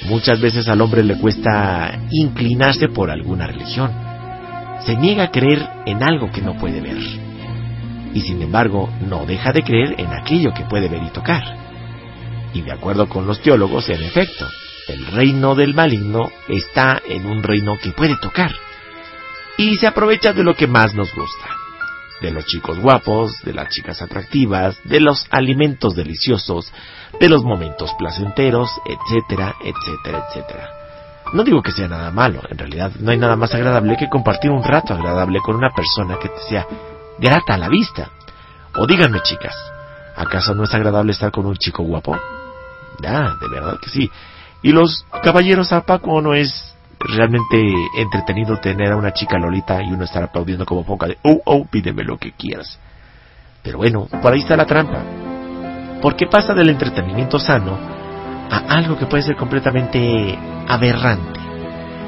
muchas veces al hombre le cuesta inclinarse por alguna religión. Se niega a creer en algo que no puede ver. Y sin embargo, no deja de creer en aquello que puede ver y tocar. Y de acuerdo con los teólogos, en efecto, el reino del maligno está en un reino que puede tocar. Y se aprovecha de lo que más nos gusta. De los chicos guapos, de las chicas atractivas, de los alimentos deliciosos, de los momentos placenteros, etcétera, etcétera, etcétera. No digo que sea nada malo, en realidad no hay nada más agradable que compartir un rato agradable con una persona que te sea grata a la vista. O díganme chicas, ¿acaso no es agradable estar con un chico guapo? Ya, de verdad que sí. Y los caballeros a Paco no es realmente entretenido tener a una chica Lolita y uno estar aplaudiendo como poca de, oh, oh, pídeme lo que quieras. Pero bueno, por ahí está la trampa. Porque pasa del entretenimiento sano a algo que puede ser completamente aberrante.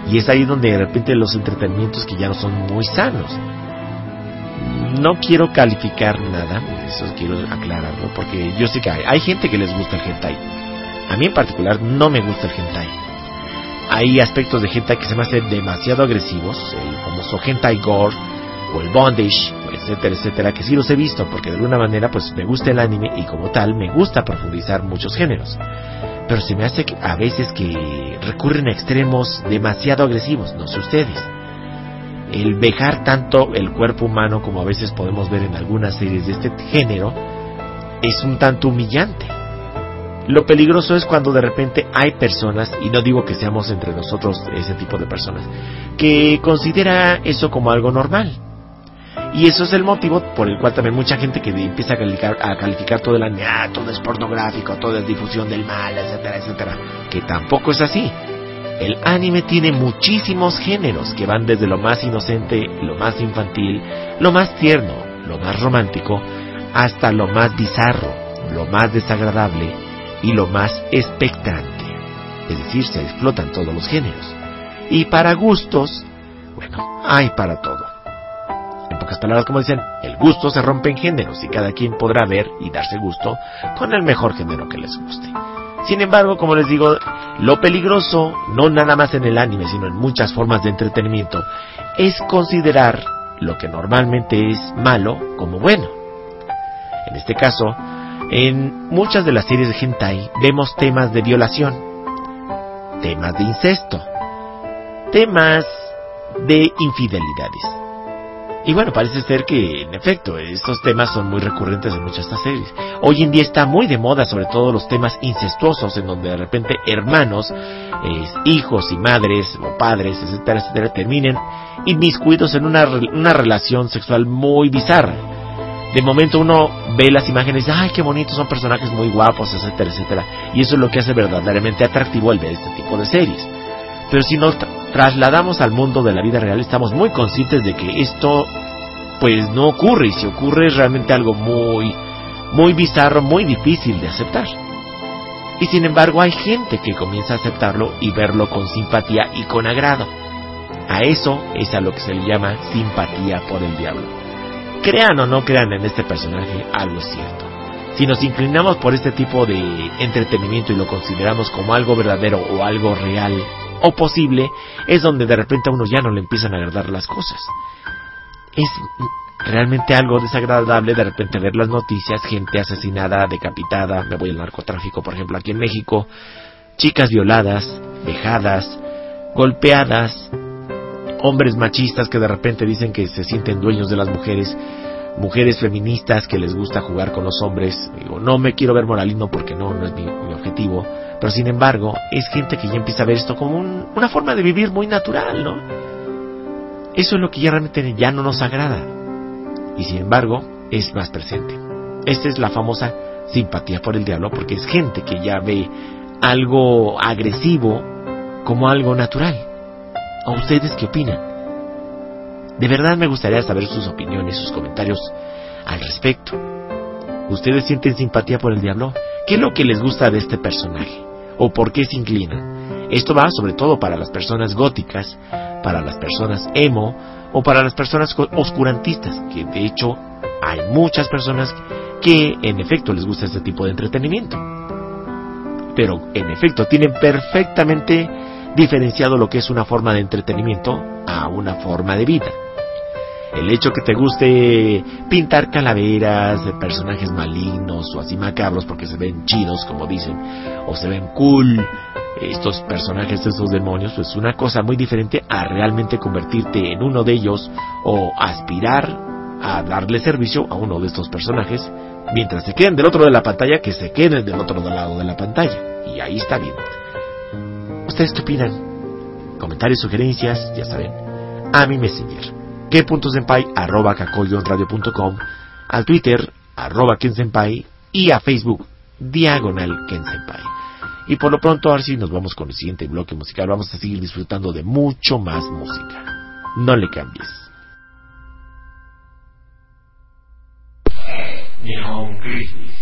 Y es ahí donde de repente los entretenimientos que ya no son muy sanos. No quiero calificar nada, eso quiero aclararlo, porque yo sé que hay, hay gente que les gusta el hentai. A mí en particular no me gusta el hentai. Hay aspectos de hentai que se me hacen demasiado agresivos, el famoso hentai gore o el bondage, etcétera, etcétera, que sí los he visto porque de alguna manera pues me gusta el anime y como tal me gusta profundizar muchos géneros. Pero se me hace a veces que recurren a extremos demasiado agresivos, no sé ustedes. El vejar tanto el cuerpo humano como a veces podemos ver en algunas series de este género es un tanto humillante. Lo peligroso es cuando de repente hay personas, y no digo que seamos entre nosotros ese tipo de personas, que considera eso como algo normal. Y eso es el motivo por el cual también mucha gente que empieza a calificar, todo el anime, ah, todo es pornográfico, todo es difusión del mal, etcétera, etcétera, que tampoco es así. El anime tiene muchísimos géneros que van desde lo más inocente, lo más infantil, lo más tierno, lo más romántico, hasta lo más bizarro, lo más desagradable y lo más expectante. Es decir, se explotan todos los géneros. Y para gustos, bueno, hay para todo. En pocas palabras, como dicen, el gusto se rompe en géneros y cada quien podrá ver y darse gusto con el mejor género que les guste. Sin embargo, como les digo, lo peligroso, no nada más en el anime, sino en muchas formas de entretenimiento, es considerar lo que normalmente es malo como bueno. En este caso, en muchas de las series de hentai vemos temas de violación, temas de incesto, temas de infidelidades. Y bueno, parece ser que, en efecto, estos temas son muy recurrentes en muchas de estas series. Hoy en día está muy de moda, sobre todo los temas incestuosos, en donde de repente hermanos, hijos y madres, o padres, etcétera, etcétera, terminen inmiscuidos en una, una relación sexual muy bizarra. De momento uno ve las imágenes y ay, qué bonitos, son personajes muy guapos, etcétera, etcétera. Y eso es lo que hace verdaderamente atractivo el ver este tipo de series. Pero si nos trasladamos al mundo de la vida real, estamos muy conscientes de que esto, pues no ocurre. Y si ocurre es realmente algo muy, muy bizarro, muy difícil de aceptar. Y sin embargo hay gente que comienza a aceptarlo y verlo con simpatía y con agrado. A eso es a lo que se le llama simpatía por el diablo. Crean o no crean en este personaje, algo es cierto. Si nos inclinamos por este tipo de entretenimiento y lo consideramos como algo verdadero o algo real, o posible es donde de repente a uno ya no le empiezan a agradar las cosas. Es realmente algo desagradable de repente ver las noticias, gente asesinada, decapitada, me voy al narcotráfico por ejemplo aquí en México, chicas violadas, vejadas, golpeadas, hombres machistas que de repente dicen que se sienten dueños de las mujeres, mujeres feministas que les gusta jugar con los hombres. Digo, no me quiero ver moralino porque no, no es mi, objetivo, pero sin embargo es gente que ya empieza a ver esto como un- una forma de vivir muy natural, ¿no? Eso es lo que ya realmente ya no nos agrada y sin embargo es más presente. Esta es la famosa simpatía por el diablo porque es gente que ya ve algo agresivo como algo natural. ¿A ustedes qué opinan? De verdad me gustaría saber sus opiniones, sus comentarios al respecto. ¿Ustedes sienten simpatía por el diablo? ¿Qué es lo que les gusta de este personaje? ¿O por qué se inclinan? Esto va sobre todo para las personas góticas, para las personas emo o para las personas oscurantistas, que de hecho hay muchas personas que en efecto les gusta este tipo de entretenimiento. Pero en efecto tienen perfectamente diferenciado lo que es una forma de entretenimiento a una forma de vida. El hecho que te guste pintar calaveras personajes malignos o así macabros porque se ven chidos, como dicen, o se ven cool, estos personajes, estos demonios, pues es una cosa muy diferente a realmente convertirte en uno de ellos o aspirar a darle servicio a uno de estos personajes mientras se queden del otro de la pantalla, que se queden del otro lado de la pantalla. Y ahí está bien. ¿Ustedes qué opinan? Comentarios, sugerencias, ya saben. A mi Messenger. que.senpai arroba kakoyonradio.com al Twitter arroba kensenpai y a Facebook diagonal kensenpai. Y por lo pronto ahora sí nos vamos con el siguiente bloque musical. Vamos a seguir disfrutando de mucho más música. No le cambies. Nihon Christmas. 気まぐれな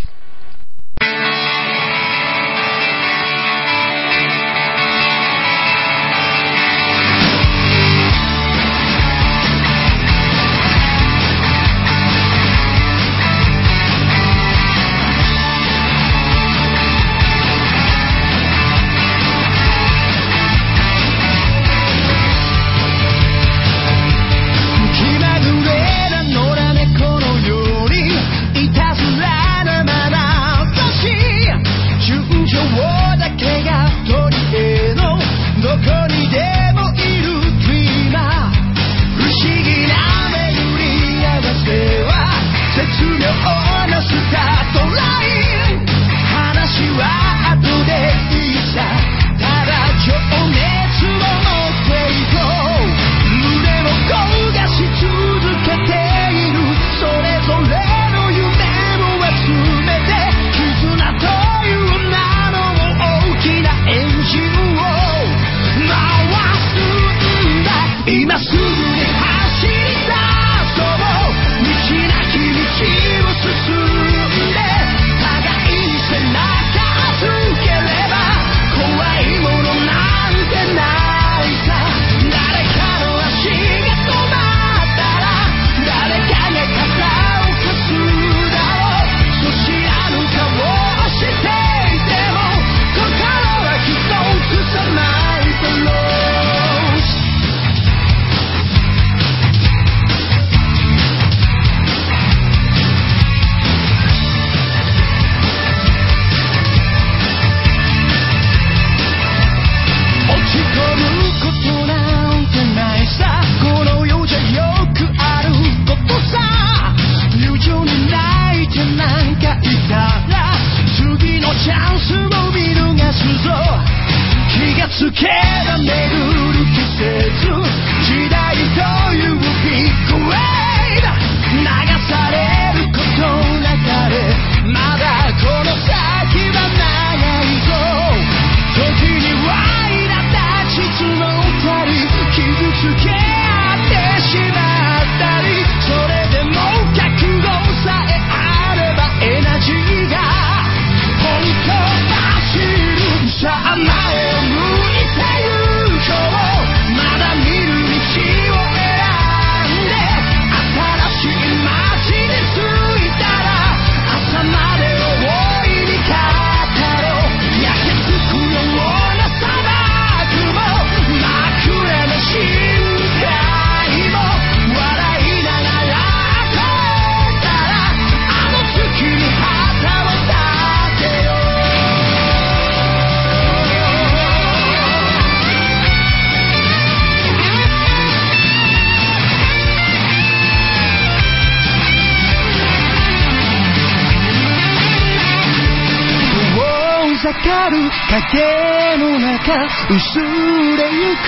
影の中薄れゆく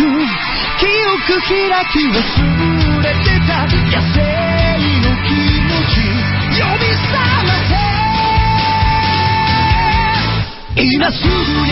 記憶開き忘れてた野生の気持ち呼び覚ませ今すぐに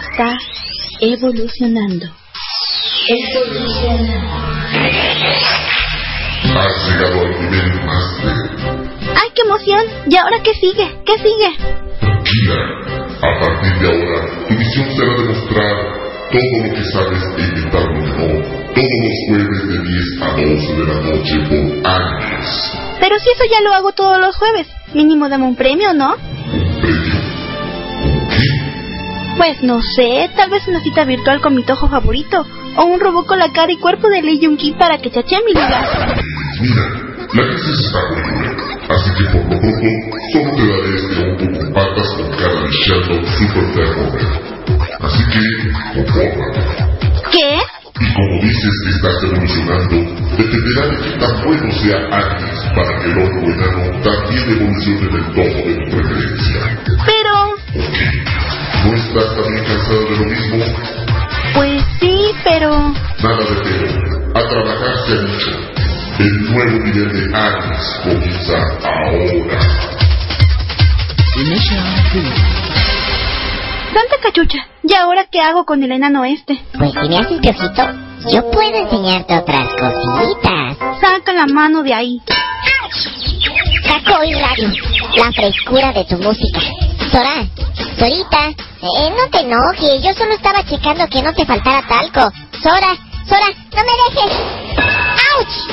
está evolucionando. Has llegado al nivel máster. ¡Ay, qué emoción! ¿Y ahora qué sigue? ¿Qué sigue? Tranquila. A partir de ahora, tu misión será demostrar todo lo que sabes e inventar lo que no. Todos los jueves de 10 a 12 de la noche por años. Pero si eso ya lo hago todos los jueves. Mínimo dame un premio, ¿no? ¿Un premio? Pues no sé, tal vez una cita virtual con mi tojo favorito. O un robot con la cara y cuerpo de Lee Jung Ki para que chache mi lugar. Mira, la crisis está horrible. Así que por lo pronto, solo te daré este hongo con patas con cara de Sheldon Super Terror. Así que, confórmate. ¿Qué? Y como dices que estás evolucionando, dependerá de que tan bueno sea Agnes para que el hongo enano también evolucione en el tomo de tu preferencia. Pero... ¿O qué? ¿No estás también cansado de lo mismo? Pues sí, pero... Nada de pero. A trabajar se ha dicho. El nuevo nivel de Agnes comienza ahora. Santa cachucha, ¿y ahora qué hago con el enano este? Pues si me haces piojito, yo puedo enseñarte otras cositas. Saca la mano de ahí. Caco y radio, la frescura de tu música. Sora, Sorita, eh, no te enojes, yo solo estaba checando que no te faltara talco. Sora, Sora, no me dejes. ¡Auch!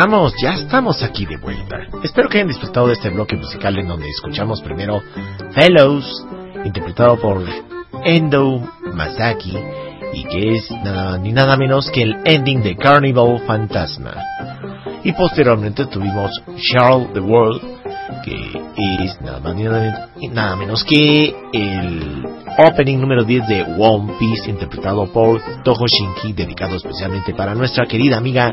regresamos, ya estamos aquí de vuelta. Espero que hayan disfrutado de este bloque musical en donde escuchamos primero Fellows, interpretado por Endo Masaki, y que es nada ni nada menos que el ending de Carnival Fantasma. Y posteriormente tuvimos Charles the World, que es nada más ni nada, menos que el opening número 10 de One Piece, interpretado por Toho Shinki, dedicado especialmente para nuestra querida amiga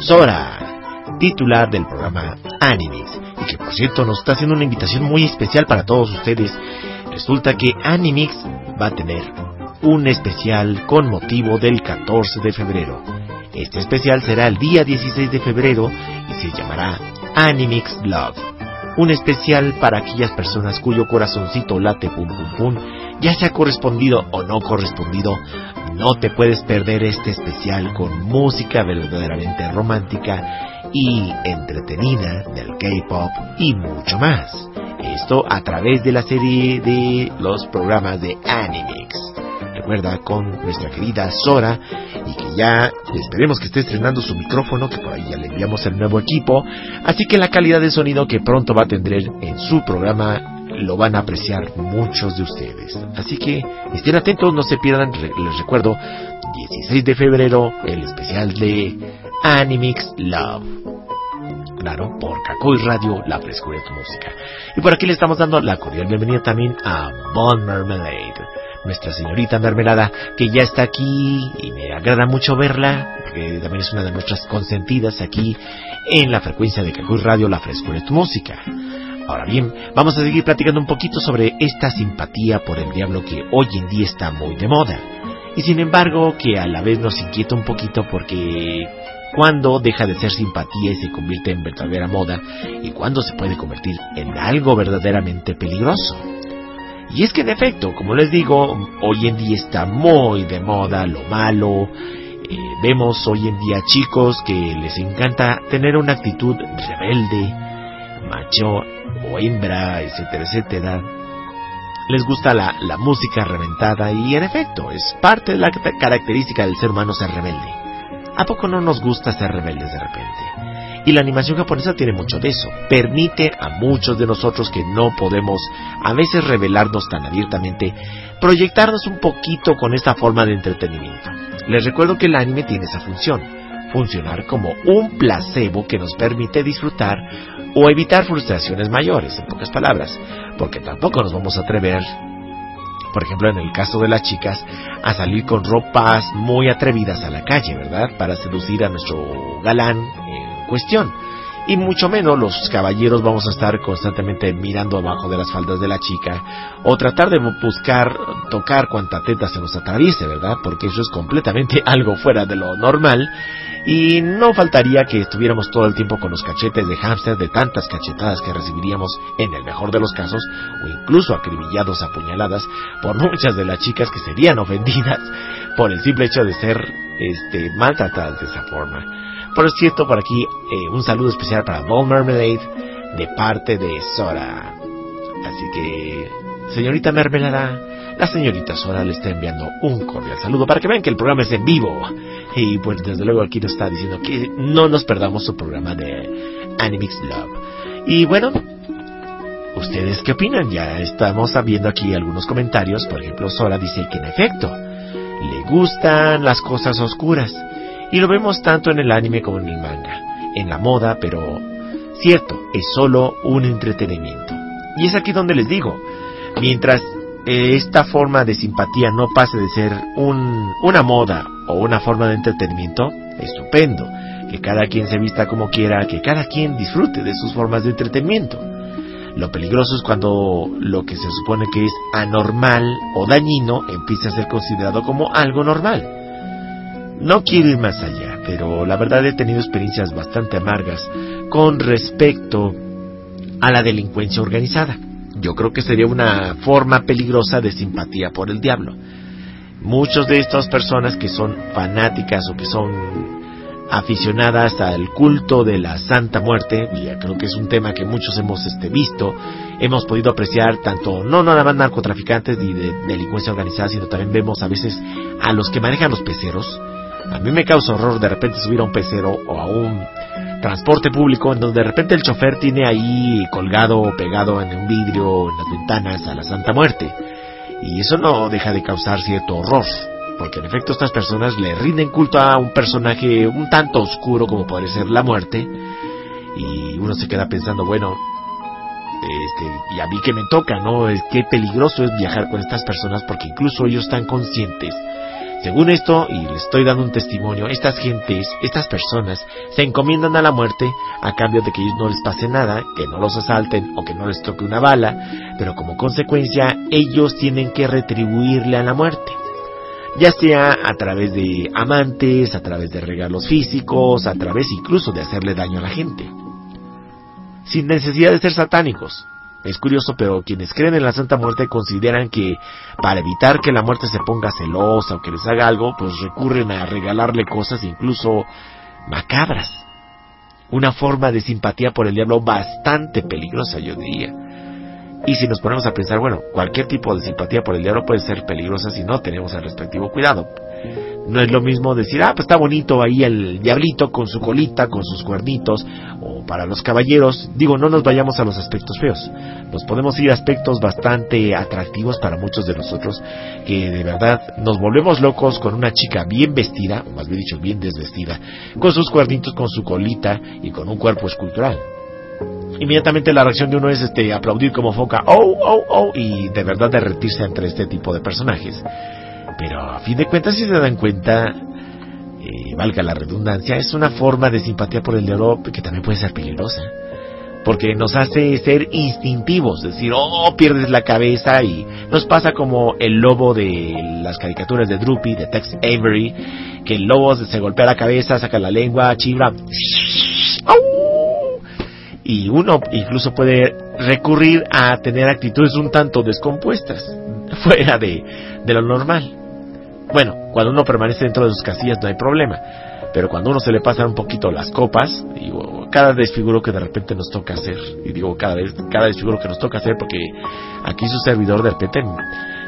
Sora, titular del programa Animix, y que por cierto nos está haciendo una invitación muy especial para todos ustedes. Resulta que Animix va a tener un especial con motivo del 14 de febrero. Este especial será el día 16 de febrero y se llamará Animix Love. Un especial para aquellas personas cuyo corazoncito late pum pum pum, ya sea correspondido o no correspondido, no te puedes perder este especial con música verdaderamente romántica y entretenida del K-pop y mucho más. Esto a través de la serie de los programas de Animix recuerda con nuestra querida Sora y que ya esperemos que esté estrenando su micrófono que por ahí ya le enviamos el nuevo equipo. Así que la calidad de sonido que pronto va a tener en su programa lo van a apreciar muchos de ustedes. Así que estén atentos no se pierdan les recuerdo 16 de febrero el especial de Animix Love claro, por Cacoy Radio, la frescura de tu música. Y por aquí le estamos dando la cordial bienvenida también a Bon Marmalade nuestra señorita mermelada, que ya está aquí y me agrada mucho verla, porque también es una de nuestras consentidas aquí en la frecuencia de Cacuy Radio, la frescura de tu música. Ahora bien, vamos a seguir platicando un poquito sobre esta simpatía por el diablo que hoy en día está muy de moda. Y sin embargo, que a la vez nos inquieta un poquito porque cuando deja de ser simpatía y se convierte en verdadera moda y cuando se puede convertir en algo verdaderamente peligroso. Y es que en efecto, como les digo, hoy en día está muy de moda lo malo. Eh, vemos hoy en día chicos que les encanta tener una actitud rebelde, macho o hembra, etcétera, etcétera. Les gusta la, la música reventada y en efecto es parte de la característica del ser humano ser rebelde. ¿A poco no nos gusta ser rebeldes de repente? Y la animación japonesa tiene mucho de eso. Permite a muchos de nosotros que no podemos a veces revelarnos tan abiertamente, proyectarnos un poquito con esta forma de entretenimiento. Les recuerdo que el anime tiene esa función, funcionar como un placebo que nos permite disfrutar o evitar frustraciones mayores, en pocas palabras, porque tampoco nos vamos a atrever por ejemplo, en el caso de las chicas, a salir con ropas muy atrevidas a la calle, ¿verdad? Para seducir a nuestro galán cuestión. Y mucho menos los caballeros vamos a estar constantemente mirando abajo de las faldas de la chica o tratar de buscar tocar cuanta teta se nos atraviese, ¿verdad? Porque eso es completamente algo fuera de lo normal y no faltaría que estuviéramos todo el tiempo con los cachetes de hámster de tantas cachetadas que recibiríamos en el mejor de los casos o incluso acribillados a puñaladas por muchas de las chicas que serían ofendidas por el simple hecho de ser este maltratadas de esa forma. Por cierto, por aquí eh, un saludo especial para Ball Marmalade de parte de Sora. Así que, señorita Mermelada, la señorita Sora le está enviando un cordial saludo para que vean que el programa es en vivo. Y pues desde luego aquí nos está diciendo que no nos perdamos su programa de Animix Love. Y bueno, ¿ustedes qué opinan? Ya estamos viendo aquí algunos comentarios. Por ejemplo, Sora dice que en efecto, le gustan las cosas oscuras y lo vemos tanto en el anime como en el manga, en la moda, pero cierto, es solo un entretenimiento. Y es aquí donde les digo, mientras eh, esta forma de simpatía no pase de ser un, una moda o una forma de entretenimiento, estupendo. Que cada quien se vista como quiera, que cada quien disfrute de sus formas de entretenimiento. Lo peligroso es cuando lo que se supone que es anormal o dañino empieza a ser considerado como algo normal. No quiero ir más allá, pero la verdad he tenido experiencias bastante amargas con respecto a la delincuencia organizada. Yo creo que sería una forma peligrosa de simpatía por el diablo. Muchos de estas personas que son fanáticas o que son aficionadas al culto de la Santa Muerte, y creo que es un tema que muchos hemos este, visto, hemos podido apreciar tanto, no nada más narcotraficantes ni de delincuencia organizada, sino también vemos a veces a los que manejan los peceros, a mí me causa horror de repente subir a un pecero o a un transporte público en donde de repente el chofer tiene ahí colgado o pegado en un vidrio en las ventanas a la Santa Muerte. Y eso no deja de causar cierto horror, porque en efecto estas personas le rinden culto a un personaje un tanto oscuro como puede ser la muerte, y uno se queda pensando, bueno, este, y a mí que me toca, ¿no? Es qué peligroso es viajar con estas personas porque incluso ellos están conscientes según esto, y les estoy dando un testimonio, estas gentes, estas personas, se encomiendan a la muerte a cambio de que ellos no les pase nada, que no los asalten o que no les toque una bala, pero como consecuencia ellos tienen que retribuirle a la muerte. Ya sea a través de amantes, a través de regalos físicos, a través incluso de hacerle daño a la gente. Sin necesidad de ser satánicos. Es curioso, pero quienes creen en la Santa Muerte consideran que para evitar que la muerte se ponga celosa o que les haga algo, pues recurren a regalarle cosas incluso macabras. Una forma de simpatía por el diablo bastante peligrosa, yo diría. Y si nos ponemos a pensar, bueno, cualquier tipo de simpatía por el diablo puede ser peligrosa si no tenemos el respectivo cuidado. No es lo mismo decir, ah, pues está bonito ahí el diablito con su colita, con sus cuernitos, o para los caballeros, digo, no nos vayamos a los aspectos feos, nos podemos ir a aspectos bastante atractivos para muchos de nosotros, que de verdad nos volvemos locos con una chica bien vestida, o más bien dicho, bien desvestida, con sus cuernitos, con su colita y con un cuerpo escultural inmediatamente la reacción de uno es este aplaudir como foca, oh, oh, oh, y de verdad derretirse entre este tipo de personajes. Pero a fin de cuentas, si se dan cuenta, eh, valga la redundancia, es una forma de simpatía por el diablo que también puede ser peligrosa. Porque nos hace ser instintivos, decir, oh, pierdes la cabeza y nos pasa como el lobo de las caricaturas de Droopy, de Tex Avery, que el lobo se golpea la cabeza, saca la lengua, chibra, y uno incluso puede recurrir a tener actitudes un tanto descompuestas, fuera de, de lo normal. Bueno, cuando uno permanece dentro de sus casillas no hay problema, pero cuando uno se le pasan un poquito las copas, digo, cada desfiguro que de repente nos toca hacer, y digo cada vez, cada desfiguro que nos toca hacer, porque aquí su servidor de repente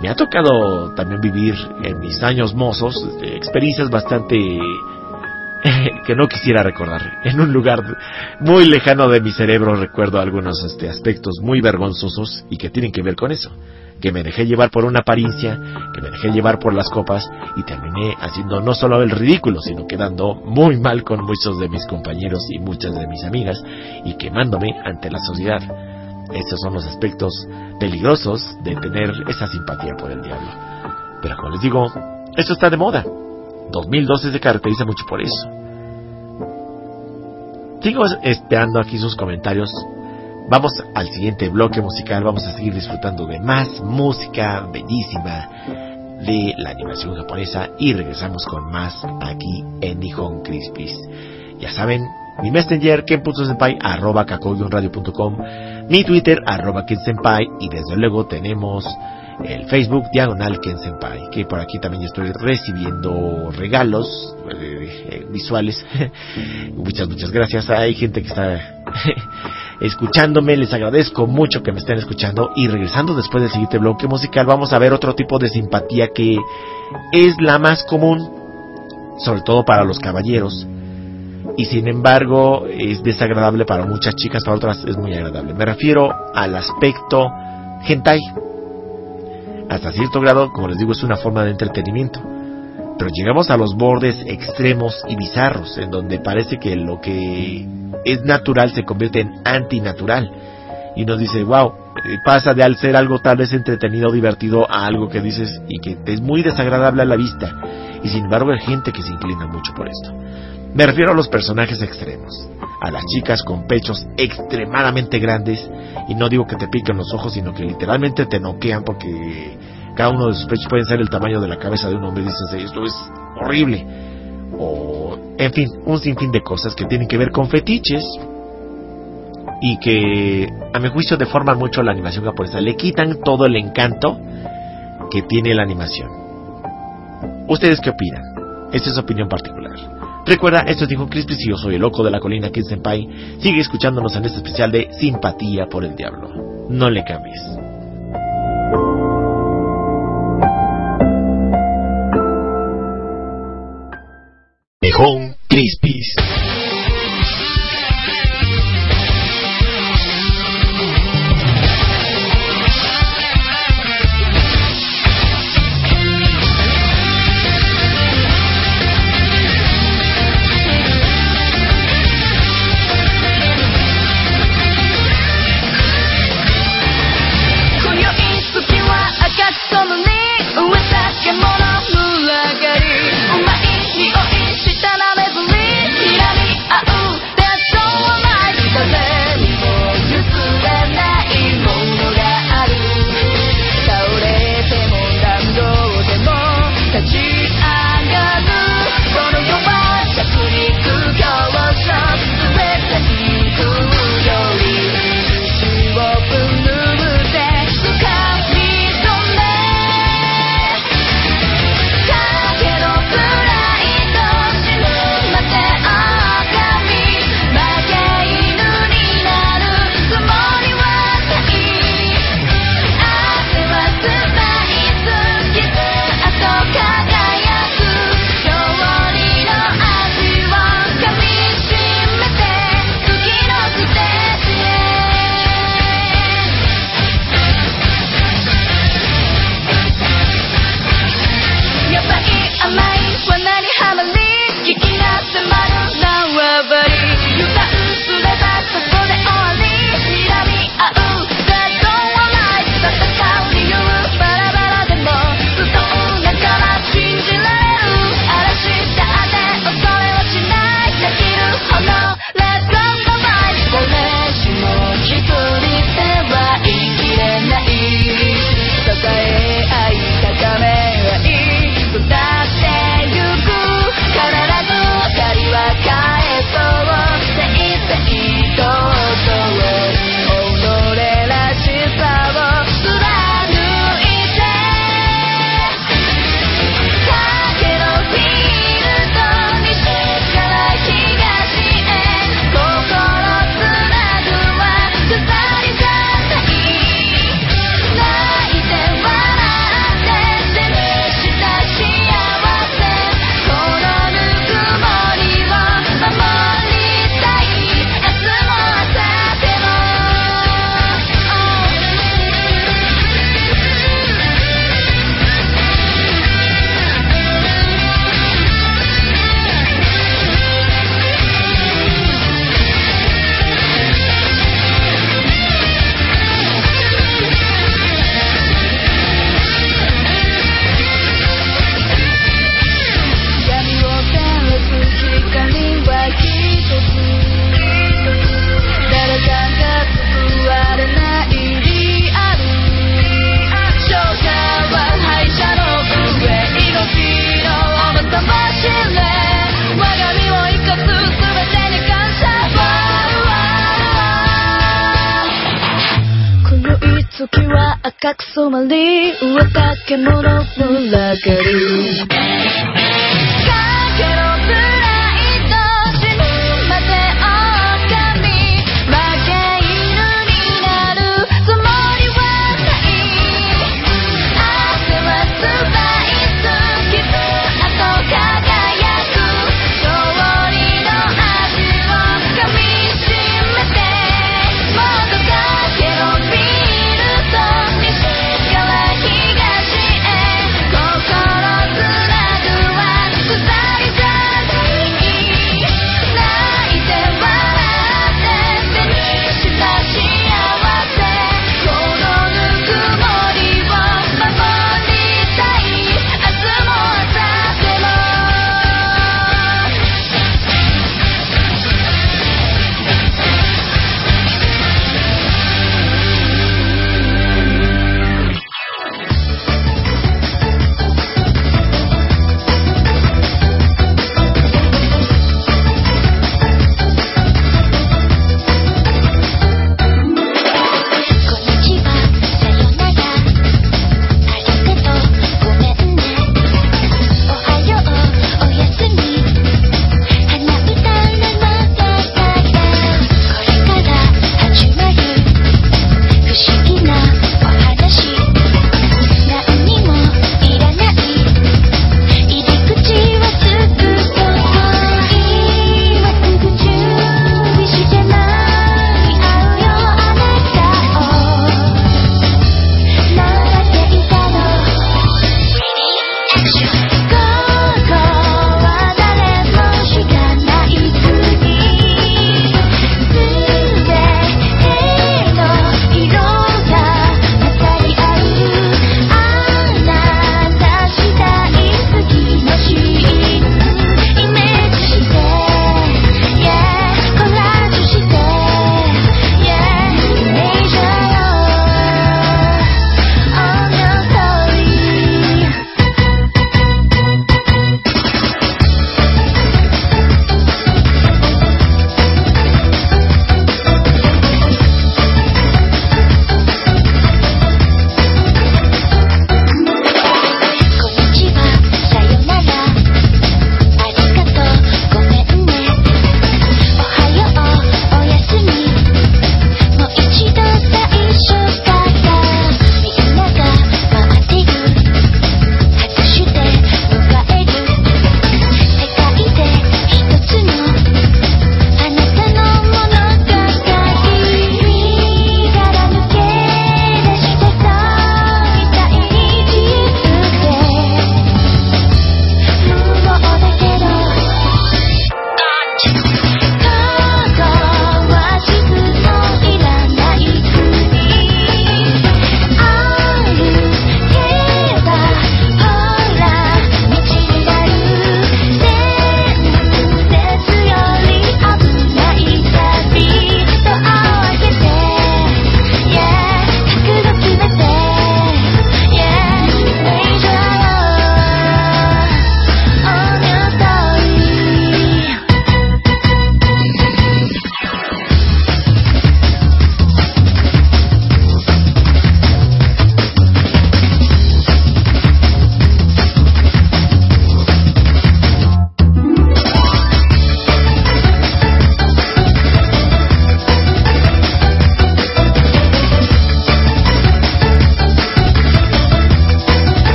me ha tocado también vivir en mis años mozos este, experiencias bastante que no quisiera recordar. En un lugar muy lejano de mi cerebro recuerdo algunos este, aspectos muy vergonzosos y que tienen que ver con eso que me dejé llevar por una apariencia, que me dejé llevar por las copas y terminé haciendo no solo el ridículo, sino quedando muy mal con muchos de mis compañeros y muchas de mis amigas y quemándome ante la sociedad. Esos son los aspectos peligrosos de tener esa simpatía por el diablo. Pero como les digo, eso está de moda. 2012 se caracteriza mucho por eso. Sigo esperando aquí sus comentarios Vamos al siguiente bloque musical, vamos a seguir disfrutando de más música bellísima de la animación japonesa y regresamos con más aquí en Nihon Crispis. Ya saben, mi messenger, ken.senpai, arroba kakoyonradio.com, mi twitter, arroba kensenpai, y desde luego tenemos el Facebook Diagonal Ken Senpai, que por aquí también estoy recibiendo regalos eh, eh, visuales. muchas, muchas gracias. Hay gente que está escuchándome, les agradezco mucho que me estén escuchando y regresando después del siguiente bloque musical vamos a ver otro tipo de simpatía que es la más común, sobre todo para los caballeros, y sin embargo es desagradable para muchas chicas, para otras es muy agradable. Me refiero al aspecto hentai hasta cierto grado, como les digo, es una forma de entretenimiento. Pero llegamos a los bordes extremos y bizarros, en donde parece que lo que es natural se convierte en antinatural. Y nos dice, wow, eh, pasa de al ser algo tal vez entretenido o divertido a algo que dices y que es muy desagradable a la vista. Y sin embargo hay gente que se inclina mucho por esto. Me refiero a los personajes extremos, a las chicas con pechos extremadamente grandes, y no digo que te piquen los ojos, sino que literalmente te noquean porque cada uno de sus pechos pueden ser el tamaño de la cabeza de un hombre dices, esto es horrible. O, en fin, un sinfín de cosas que tienen que ver con fetiches y que, a mi juicio, deforman mucho la animación japonesa. Le quitan todo el encanto que tiene la animación. ¿Ustedes qué opinan? Esta es su opinión particular. Recuerda, esto es Dijo Crispy y yo soy el loco de la colina Ken Senpai. Sigue escuchándonos en este especial de Simpatía por el Diablo. No le cambies. Nihon Crispis.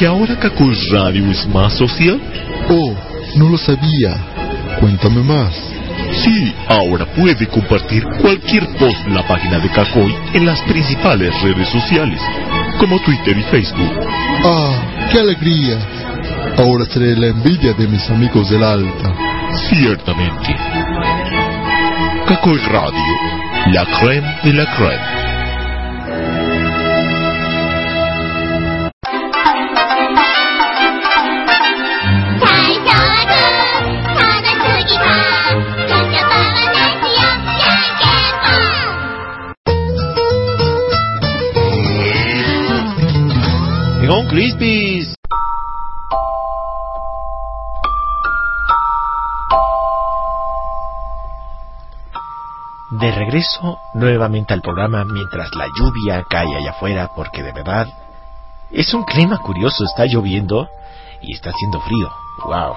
Que ahora Kakul Radio es más social? Oh, no lo sabía. Cuéntame más. Sí, ahora puede compartir cualquier post en la página de Kakoy en las principales redes sociales, como Twitter y Facebook. Ah, qué alegría. Ahora seré la envidia de mis amigos del Alta. Ciertamente. Kakoy Radio, la creme de la creme. Crispies. De regreso nuevamente al programa mientras la lluvia cae allá afuera porque de verdad es un clima curioso, está lloviendo y está haciendo frío. Wow.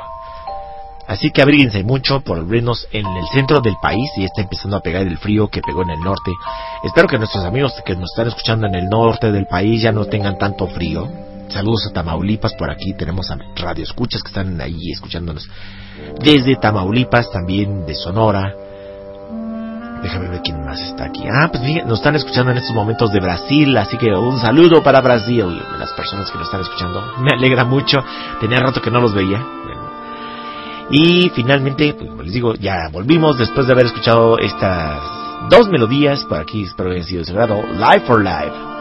Así que abríguense mucho por lo menos en el centro del país y está empezando a pegar el frío que pegó en el norte. Espero que nuestros amigos que nos están escuchando en el norte del país ya no tengan tanto frío. Saludos a Tamaulipas, por aquí tenemos a Radio Escuchas que están ahí escuchándonos. Desde Tamaulipas, también de Sonora. Déjame ver quién más está aquí. Ah, pues fíjense, nos están escuchando en estos momentos de Brasil, así que un saludo para Brasil, las personas que nos están escuchando. Me alegra mucho, tenía rato que no los veía. Y finalmente, pues como les digo, ya volvimos después de haber escuchado estas dos melodías. Por aquí espero que hayan sido de. Live for Live.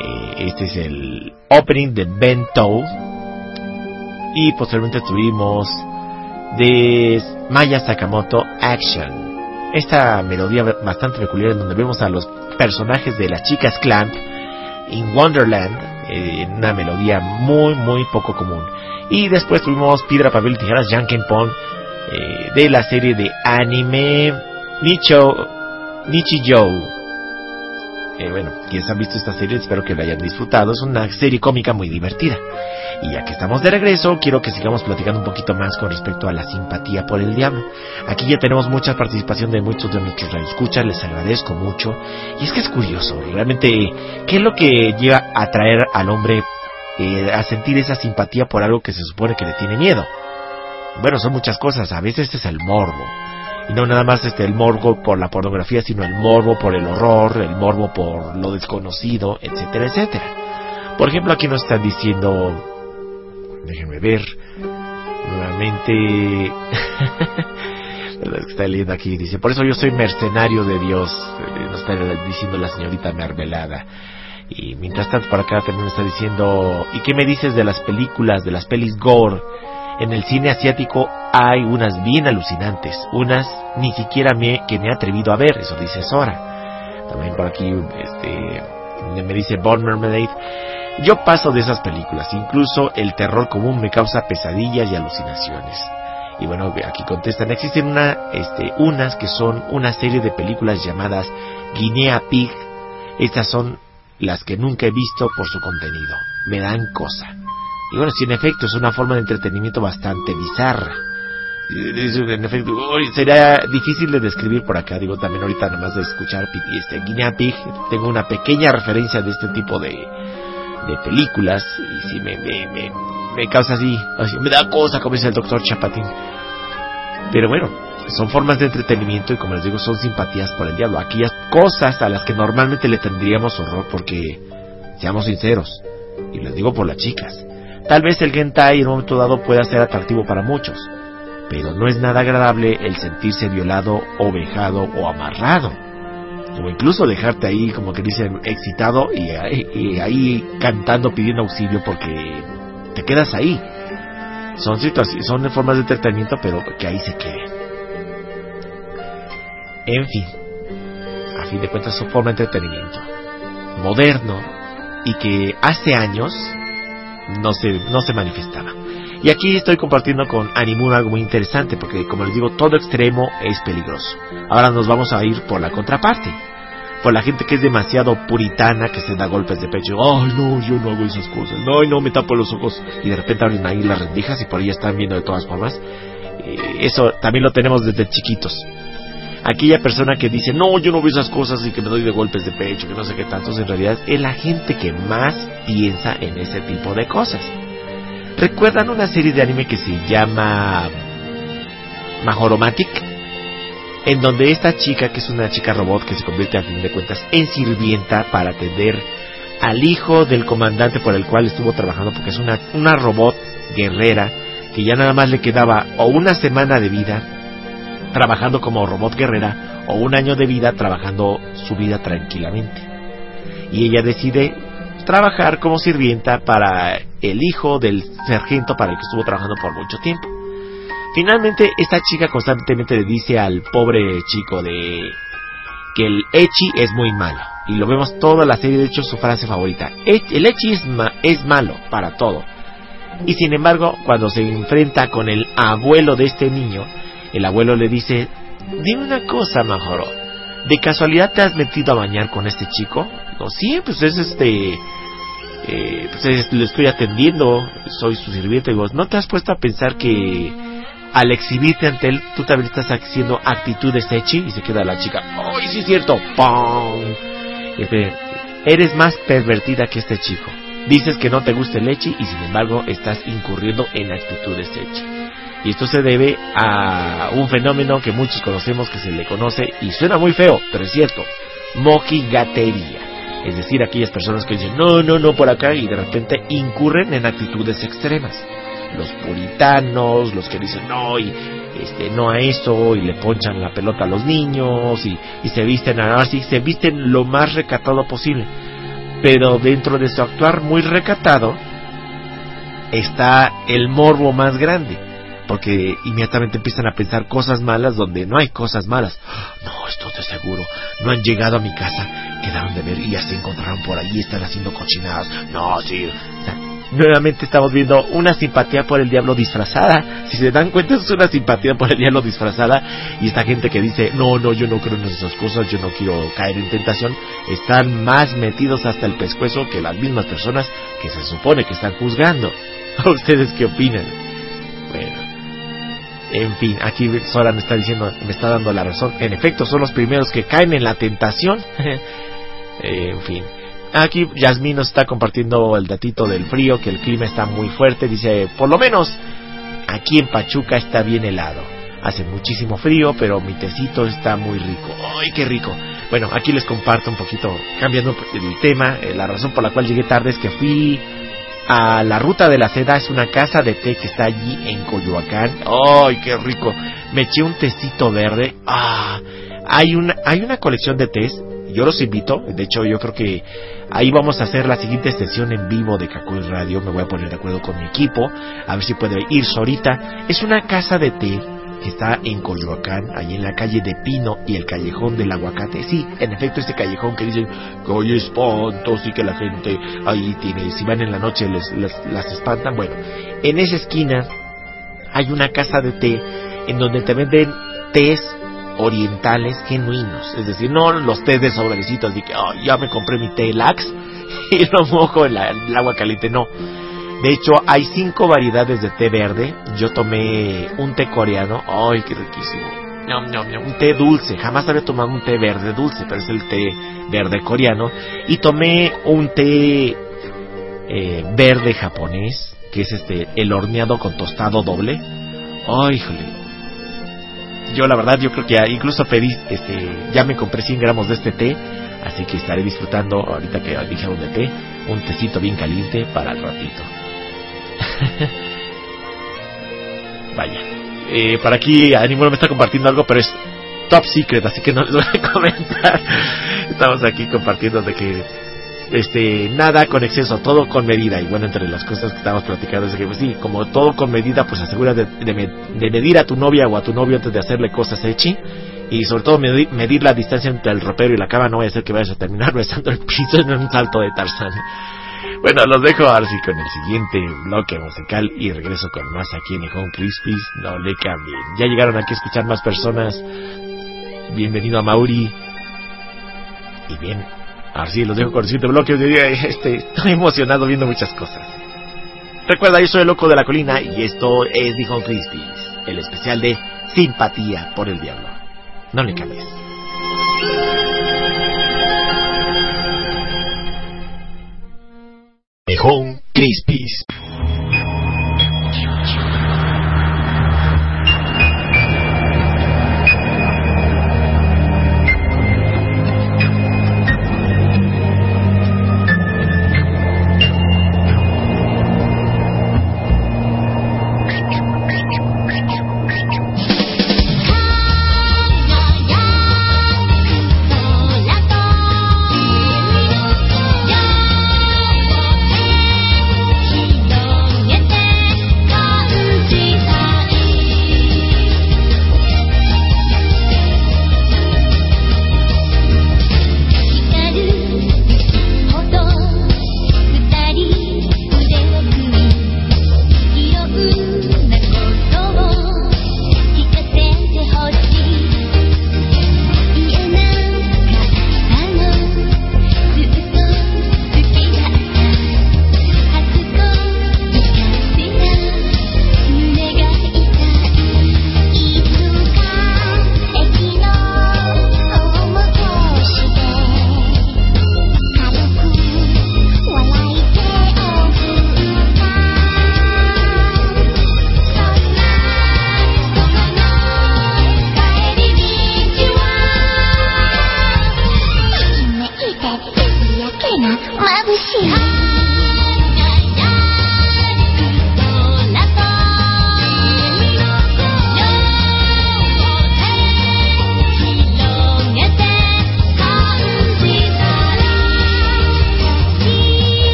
Eh, este es el opening de Bento. Y posteriormente tuvimos de Maya Sakamoto Action. Esta melodía bastante peculiar en donde vemos a los personajes de las chicas Clamp Wonderland. eh, en una melodía muy, muy poco común. Y después tuvimos Piedra, Papel y Tijeras, Jankenpon, eh, de la serie de anime Nicho, Nichijou. Eh, bueno, quienes han visto esta serie, espero que la hayan disfrutado. Es una serie cómica muy divertida. Y ya que estamos de regreso, quiero que sigamos platicando un poquito más con respecto a la simpatía por el diablo. Aquí ya tenemos mucha participación de muchos de nuestros radioescuchas, les agradezco mucho. Y es que es curioso, realmente, ¿qué es lo que lleva a atraer al hombre eh, a sentir esa simpatía por algo que se supone que le tiene miedo? Bueno, son muchas cosas, a veces es el morbo. Y no nada más este el morbo por la pornografía, sino el morbo por el horror, el morbo por lo desconocido, etcétera, etcétera. Por ejemplo, aquí nos están diciendo, déjenme ver, nuevamente, está leyendo aquí, dice, por eso yo soy mercenario de Dios, eh, nos está diciendo la señorita Mermelada. Y mientras tanto, por acá también me está diciendo, ¿y qué me dices de las películas, de las pelis gore? En el cine asiático hay unas bien alucinantes, unas ni siquiera me, que me he atrevido a ver, eso dice Sora. También por aquí este, me dice Bon Mermaid. Yo paso de esas películas, incluso el terror común me causa pesadillas y alucinaciones. Y bueno, aquí contestan, existen una, este, unas que son una serie de películas llamadas Guinea Pig. Estas son las que nunca he visto por su contenido. Me dan cosa. Y bueno, si en efecto es una forma de entretenimiento bastante bizarra. En efecto, sería difícil de describir por acá. Digo, también ahorita nada más de escuchar este, Guinea Pig, tengo una pequeña referencia de este tipo de, de películas. Y sí, me, me, me, me causa así, así, me da cosa, como dice el doctor Chapatín. Pero bueno, son formas de entretenimiento y como les digo, son simpatías por el diablo. Aquellas cosas a las que normalmente le tendríamos horror porque, seamos sinceros, y les digo por las chicas, tal vez el hentai en un momento dado pueda ser atractivo para muchos, pero no es nada agradable el sentirse violado o vejado o amarrado. O incluso dejarte ahí, como que dicen, excitado y, y ahí cantando pidiendo auxilio porque te quedas ahí. Son situaciones, son formas de entretenimiento, pero que ahí se quede. En fin, a fin de cuentas son forma de entretenimiento moderno y que hace años no se, no se manifestaba. Y aquí estoy compartiendo con Animun algo muy interesante, porque como les digo, todo extremo es peligroso. Ahora nos vamos a ir por la contraparte. Por la gente que es demasiado puritana, que se da golpes de pecho. Ay, no, yo no hago esas cosas. No, no, me tapo los ojos. Y de repente abren ahí las rendijas y por ahí están viendo de todas formas. Eh, eso también lo tenemos desde chiquitos. Aquella persona que dice, no, yo no veo esas cosas y que me doy de golpes de pecho, que no sé qué tantos, en realidad es la gente que más piensa en ese tipo de cosas. ¿Recuerdan una serie de anime que se llama Majoromatic? En donde esta chica, que es una chica robot que se convierte a fin de cuentas en sirvienta para atender al hijo del comandante por el cual estuvo trabajando, porque es una, una robot guerrera que ya nada más le quedaba o una semana de vida trabajando como robot guerrera o un año de vida trabajando su vida tranquilamente. Y ella decide trabajar como sirvienta para el hijo del sargento para el que estuvo trabajando por mucho tiempo. Finalmente, esta chica constantemente le dice al pobre chico de que el Echi es muy malo. Y lo vemos toda la serie, de hecho, su frase favorita. El Echi es, es malo para todo. Y sin embargo, cuando se enfrenta con el abuelo de este niño, el abuelo le dice, dime una cosa, Majoro, ¿de casualidad te has metido a bañar con este chico? No, sí, pues es este... Eh, pues lo estoy atendiendo, soy su sirviente. Digo, ¿no te has puesto a pensar que al exhibirte ante él, tú también estás haciendo actitudes echi? Y se queda la chica, ¡ay, sí es cierto! ¡Pum! Eres más pervertida que este chico. Dices que no te gusta el echi y sin embargo estás incurriendo en actitudes echi. Y esto se debe a un fenómeno que muchos conocemos que se le conoce y suena muy feo, pero es cierto, mojigatería. Es decir, aquellas personas que dicen no, no, no por acá y de repente incurren en actitudes extremas. Los puritanos, los que dicen no y este no a eso y le ponchan la pelota a los niños y, y se visten así, se visten lo más recatado posible. Pero dentro de su actuar muy recatado está el morbo más grande porque inmediatamente empiezan a pensar cosas malas donde no hay cosas malas. No, esto de seguro. No han llegado a mi casa, quedaron de ver y ya se encontraron por allí, están haciendo cochinadas. No, sí. nuevamente estamos viendo una simpatía por el diablo disfrazada. Si se dan cuenta, es una simpatía por el diablo disfrazada. Y esta gente que dice, no, no, yo no creo en esas cosas, yo no quiero caer en tentación, están más metidos hasta el pescuezo que las mismas personas que se supone que están juzgando. ¿A ustedes qué opinan? Bueno. En fin, aquí Sora me está diciendo, me está dando la razón. En efecto, son los primeros que caen en la tentación. en fin. Aquí Yasmin nos está compartiendo el datito del frío, que el clima está muy fuerte. Dice, por lo menos aquí en Pachuca está bien helado. Hace muchísimo frío, pero mi tecito está muy rico. ¡Ay, qué rico! Bueno, aquí les comparto un poquito, cambiando el tema. Eh, la razón por la cual llegué tarde es que fui a la Ruta de la Seda, es una casa de té que está allí en Coyoacán. ¡Ay, qué rico! Me eché un tecito verde. ¡Ah! Hay una, hay una colección de tés. Yo los invito. De hecho, yo creo que ahí vamos a hacer la siguiente sesión en vivo de Cacoy Radio. Me voy a poner de acuerdo con mi equipo. A ver si puede ir ahorita. Es una casa de té que está en Coyoacán, ahí en la calle de Pino y el callejón del aguacate. Sí, en efecto, este callejón que dicen que hoy espantos y que la gente ahí tiene, si van en la noche les, las espantan. Bueno, en esa esquina hay una casa de té en donde te venden tés orientales genuinos, es decir, no los tés de sobrecitos de que oh, ya me compré mi té lax y lo mojo en, en el agua caliente, no de hecho, hay cinco variedades de té verde. Yo tomé un té coreano. ¡Ay, qué riquísimo! Un té dulce. Jamás había tomado un té verde dulce, pero es el té verde coreano. Y tomé un té eh, verde japonés, que es este el horneado con tostado doble. ¡Ay, híjole! Yo la verdad, yo creo que incluso pedí, este, ya me compré 100 gramos de este té, así que estaré disfrutando ahorita que dijeron de té, un tecito bien caliente para el ratito. Vaya. Eh, para aquí, a ninguno me está compartiendo algo, pero es top secret, así que no les voy a comentar. Estamos aquí compartiendo de que este nada con exceso, todo con medida. Y bueno, entre las cosas que estamos platicando es que, pues sí, como todo con medida, pues asegura de, medir a tu novia o a tu novio antes de hacerle cosas echi. Y sobre todo medir, medir la distancia entre el ropero y la cama, no vaya a ser que vayas a terminar besando el piso en un salto de Tarzán. Bueno, los dejo ahora sí con el siguiente bloque musical y regreso con más aquí en Home Crispies. No le cambien. Ya llegaron aquí a escuchar más personas. Bienvenido a Mauri. Y bien, ahora sí los dejo con el siguiente bloque. Este, estoy emocionado viendo muchas cosas. Recuerda, yo soy el loco de la colina y esto es The Home Crispies, el especial de simpatía por el diablo. No le cambies. con Crispis.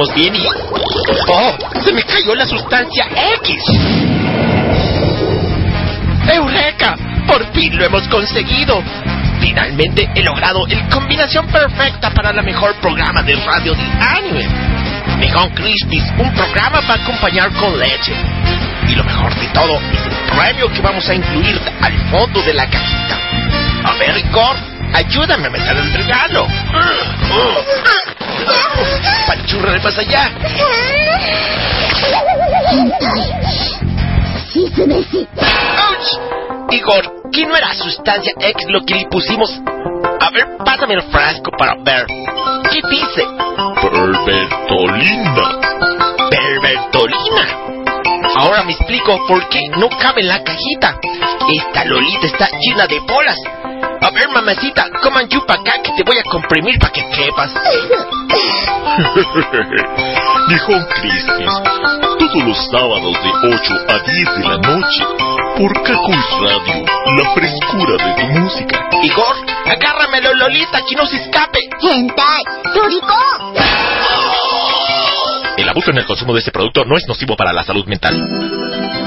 Mezclamos bien y... ¡Oh! ¡Se me cayó la sustancia X! ¡Eureka! ¡Por fin lo hemos conseguido! Finalmente he logrado el combinación perfecta para la mejor programa de radio de anime. Mejor Crispies, un programa para acompañar con leche. Y lo mejor de todo es el premio que vamos a incluir al fondo de la cajita. A ayúdame a meter el regalo. Panchurra de más allá. ¡Auch! Igor, ¿qué no era sustancia X lo que le pusimos? A ver, pásame el frasco para ver. ¿Qué dice? Pervertolina. Pervertolina. Ahora me explico por qué no cabe en la cajita. Esta lolita está llena de bolas. A ver, mamacita, coman yupa acá que te voy a comprimir para que quepas. Dijo Crispis, todos los sábados de 8 a 10 de la noche por Cacoy Radio, la frescura de tu música. Igor, agárramelo, Lolita, que no se escape. Hentai, Yuriko. El abuso en el consumo de este producto no es nocivo para la salud mental.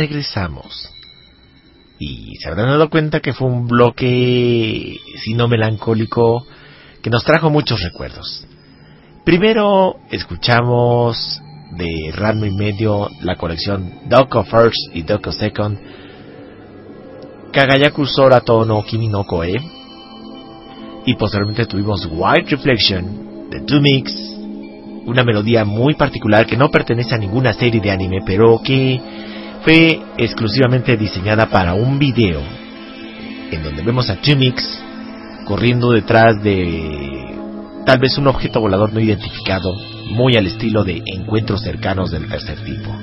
Regresamos. Y se habrán dado cuenta que fue un bloque, si no melancólico, que nos trajo muchos recuerdos. Primero escuchamos de Ramo y Medio la colección Doko First y Doko Second, Kagayaku Sora Tono Kimi no Koe, y posteriormente tuvimos White Reflection de Two Mix, una melodía muy particular que no pertenece a ninguna serie de anime, pero que fue exclusivamente diseñada para un video en donde vemos a Two Mix corriendo detrás de tal vez un objeto volador no identificado, muy al estilo de encuentros cercanos del tercer tipo.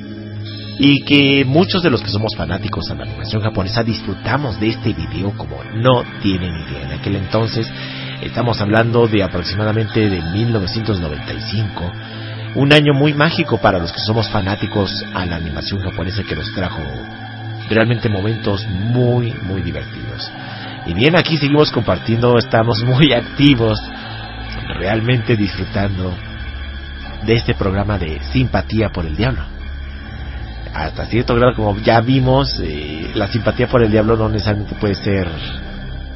Y que muchos de los que somos fanáticos a la animación japonesa disfrutamos de este video como no tienen idea. En aquel entonces estamos hablando de aproximadamente de 1995, un año muy mágico para los que somos fanáticos a la animación japonesa que nos trajo realmente momentos muy, muy divertidos. Y bien, aquí seguimos compartiendo, estamos muy activos, realmente disfrutando de este programa de simpatía por el diablo. Hasta cierto grado, como ya vimos, eh, la simpatía por el diablo no necesariamente puede ser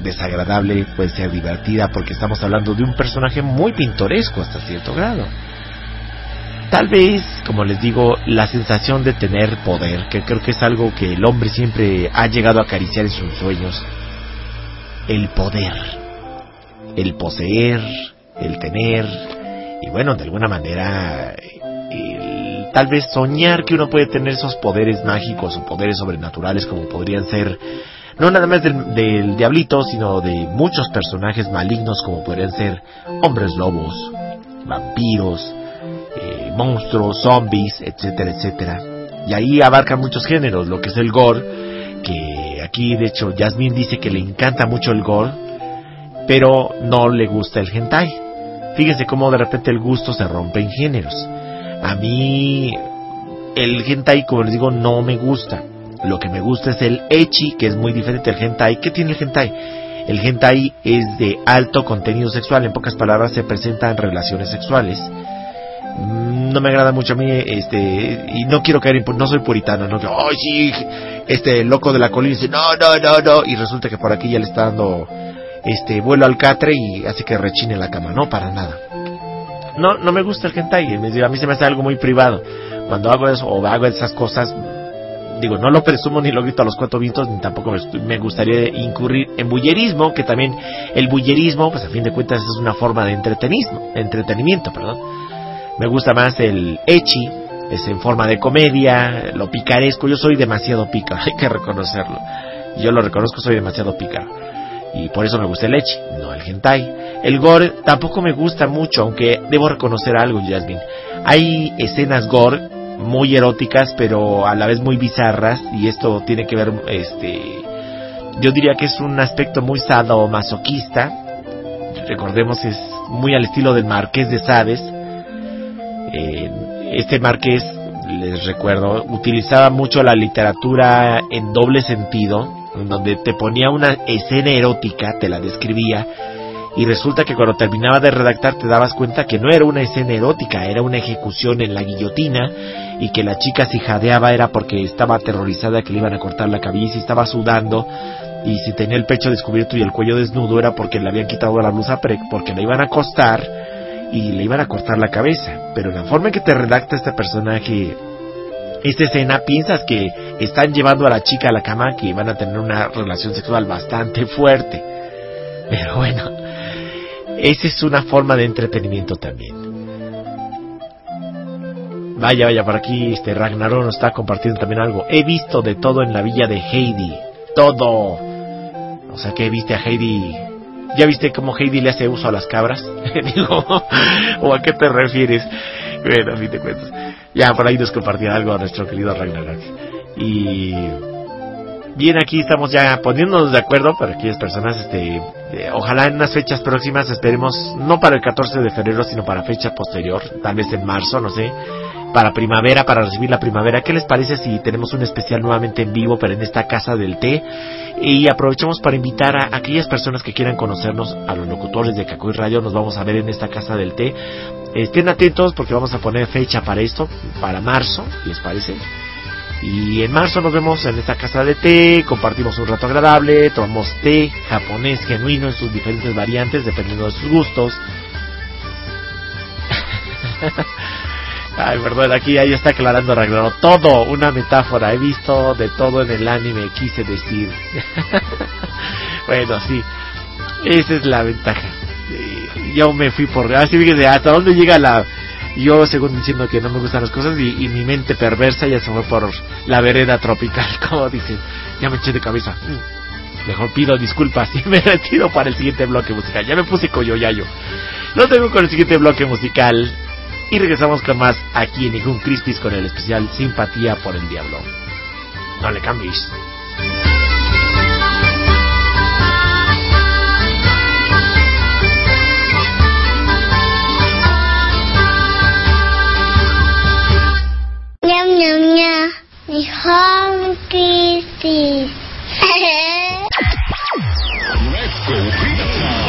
desagradable, puede ser divertida, porque estamos hablando de un personaje muy pintoresco hasta cierto grado. Tal vez, como les digo, la sensación de tener poder, que creo que es algo que el hombre siempre ha llegado a acariciar en sus sueños, el poder, el poseer, el tener, y bueno, de alguna manera, el, tal vez soñar que uno puede tener esos poderes mágicos o poderes sobrenaturales como podrían ser, no nada más del, del diablito, sino de muchos personajes malignos como podrían ser hombres lobos, vampiros, eh, monstruos, zombies, etcétera, etcétera. Y ahí abarcan muchos géneros, lo que es el gore, que aquí de hecho Jasmine dice que le encanta mucho el gore, pero no le gusta el hentai. Fíjense cómo de repente el gusto se rompe en géneros. A mí el hentai, como les digo, no me gusta. Lo que me gusta es el echi, que es muy diferente del hentai. ¿Qué tiene el hentai? El hentai es de alto contenido sexual, en pocas palabras se presentan relaciones sexuales. No me agrada mucho a mí, este, y no quiero caer no soy puritano, no, ay sí, este loco de la colina dice, no, no, no, no, y resulta que por aquí ya le está dando, este, vuelo al catre y hace que rechine la cama, no, para nada. No, no me gusta el hentai, a mí se me hace algo muy privado. Cuando hago eso, o hago esas cosas, digo, no lo presumo ni lo grito a los cuatro vientos, ni tampoco me gustaría incurrir en bullerismo, que también el bullerismo, pues a fin de cuentas es una forma de entretenismo, entretenimiento, perdón. Me gusta más el echi, es en forma de comedia, lo picaresco, yo soy demasiado pícaro, hay que reconocerlo. Yo lo reconozco, soy demasiado pícaro. Y por eso me gusta el echi, no el hentai. El gore tampoco me gusta mucho, aunque debo reconocer algo, Jasmine. Hay escenas gore muy eróticas, pero a la vez muy bizarras, y esto tiene que ver, este, yo diría que es un aspecto muy sadomasoquista. Recordemos, es muy al estilo del Marqués de Sades. Eh, este Marqués, les recuerdo, utilizaba mucho la literatura en doble sentido, en donde te ponía una escena erótica, te la describía, y resulta que cuando terminaba de redactar te dabas cuenta que no era una escena erótica, era una ejecución en la guillotina y que la chica si jadeaba era porque estaba aterrorizada que le iban a cortar la cabeza y estaba sudando y si tenía el pecho descubierto y el cuello desnudo era porque le habían quitado la blusa porque le iban a acostar y le iban a cortar la cabeza. Pero la forma en que te redacta este personaje esta escena piensas que están llevando a la chica a la cama que van a tener una relación sexual bastante fuerte. Pero bueno, esa es una forma de entretenimiento también. Vaya, vaya, por aquí este Ragnarok nos está compartiendo también algo. He visto de todo en la villa de Heidi. Todo. O sea que viste a Heidi. ¿Ya viste cómo Heidi le hace uso a las cabras? Digo, ¿o a qué te refieres? Bueno, a fin de cuentas. Ya por ahí nos compartía algo a nuestro querido Ragnarok. Y bien, aquí estamos ya poniéndonos de acuerdo para aquellas personas, este, eh, ojalá en unas fechas próximas, esperemos, no para el 14 de febrero, sino para fecha posterior, tal vez en marzo, no sé, para primavera, para recibir la primavera. ¿Qué les parece si tenemos un especial nuevamente en vivo, pero en esta casa del té? Y aprovechamos para invitar a aquellas personas que quieran conocernos, a los locutores de Cacoy Radio, nos vamos a ver en esta casa del té. Estén atentos porque vamos a poner fecha para esto, para marzo, ¿les parece? Y en marzo nos vemos en esta casa de té, compartimos un rato agradable, tomamos té japonés genuino en sus diferentes variantes, dependiendo de sus gustos. Ay, perdón, aquí ya está aclarando Ragnarok. Todo, una metáfora. He visto de todo en el anime, quise decir. bueno, sí. Esa es la ventaja. Yo me fui por... Así fíjese, ¿hasta dónde llega la...? Yo, según diciendo que no me gustan las cosas, y, y mi mente perversa ya se fue por la vereda tropical, como dicen. Ya me eché de cabeza. Mm. Mejor pido disculpas y me retiro para el siguiente bloque musical. Ya me puse coyoyayo. Lo tengo con el siguiente bloque musical. Y regresamos con más aquí en Nihun Crispis con el especial Simpatía por el Diablo. No le cambies.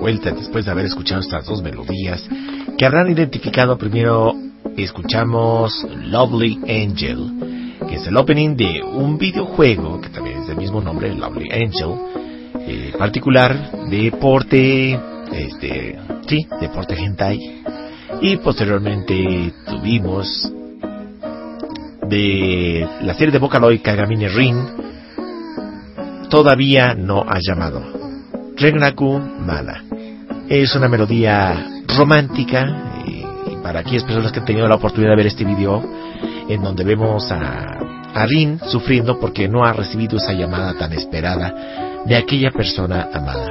vuelta después de haber escuchado estas dos melodías que habrán identificado primero escuchamos Lovely Angel, que es el opening de un videojuego que también es del mismo nombre, Lovely Angel, eh, particular deporte, este, sí, deporte hentai. Y posteriormente tuvimos de la serie de Vocaloid Kagamine Rin, todavía no ha llamado. Regnaku Mana. Es una melodía romántica y, y para aquellas personas que han tenido la oportunidad de ver este video en donde vemos a, a sufriendo porque no ha recibido esa llamada tan esperada de aquella persona amada.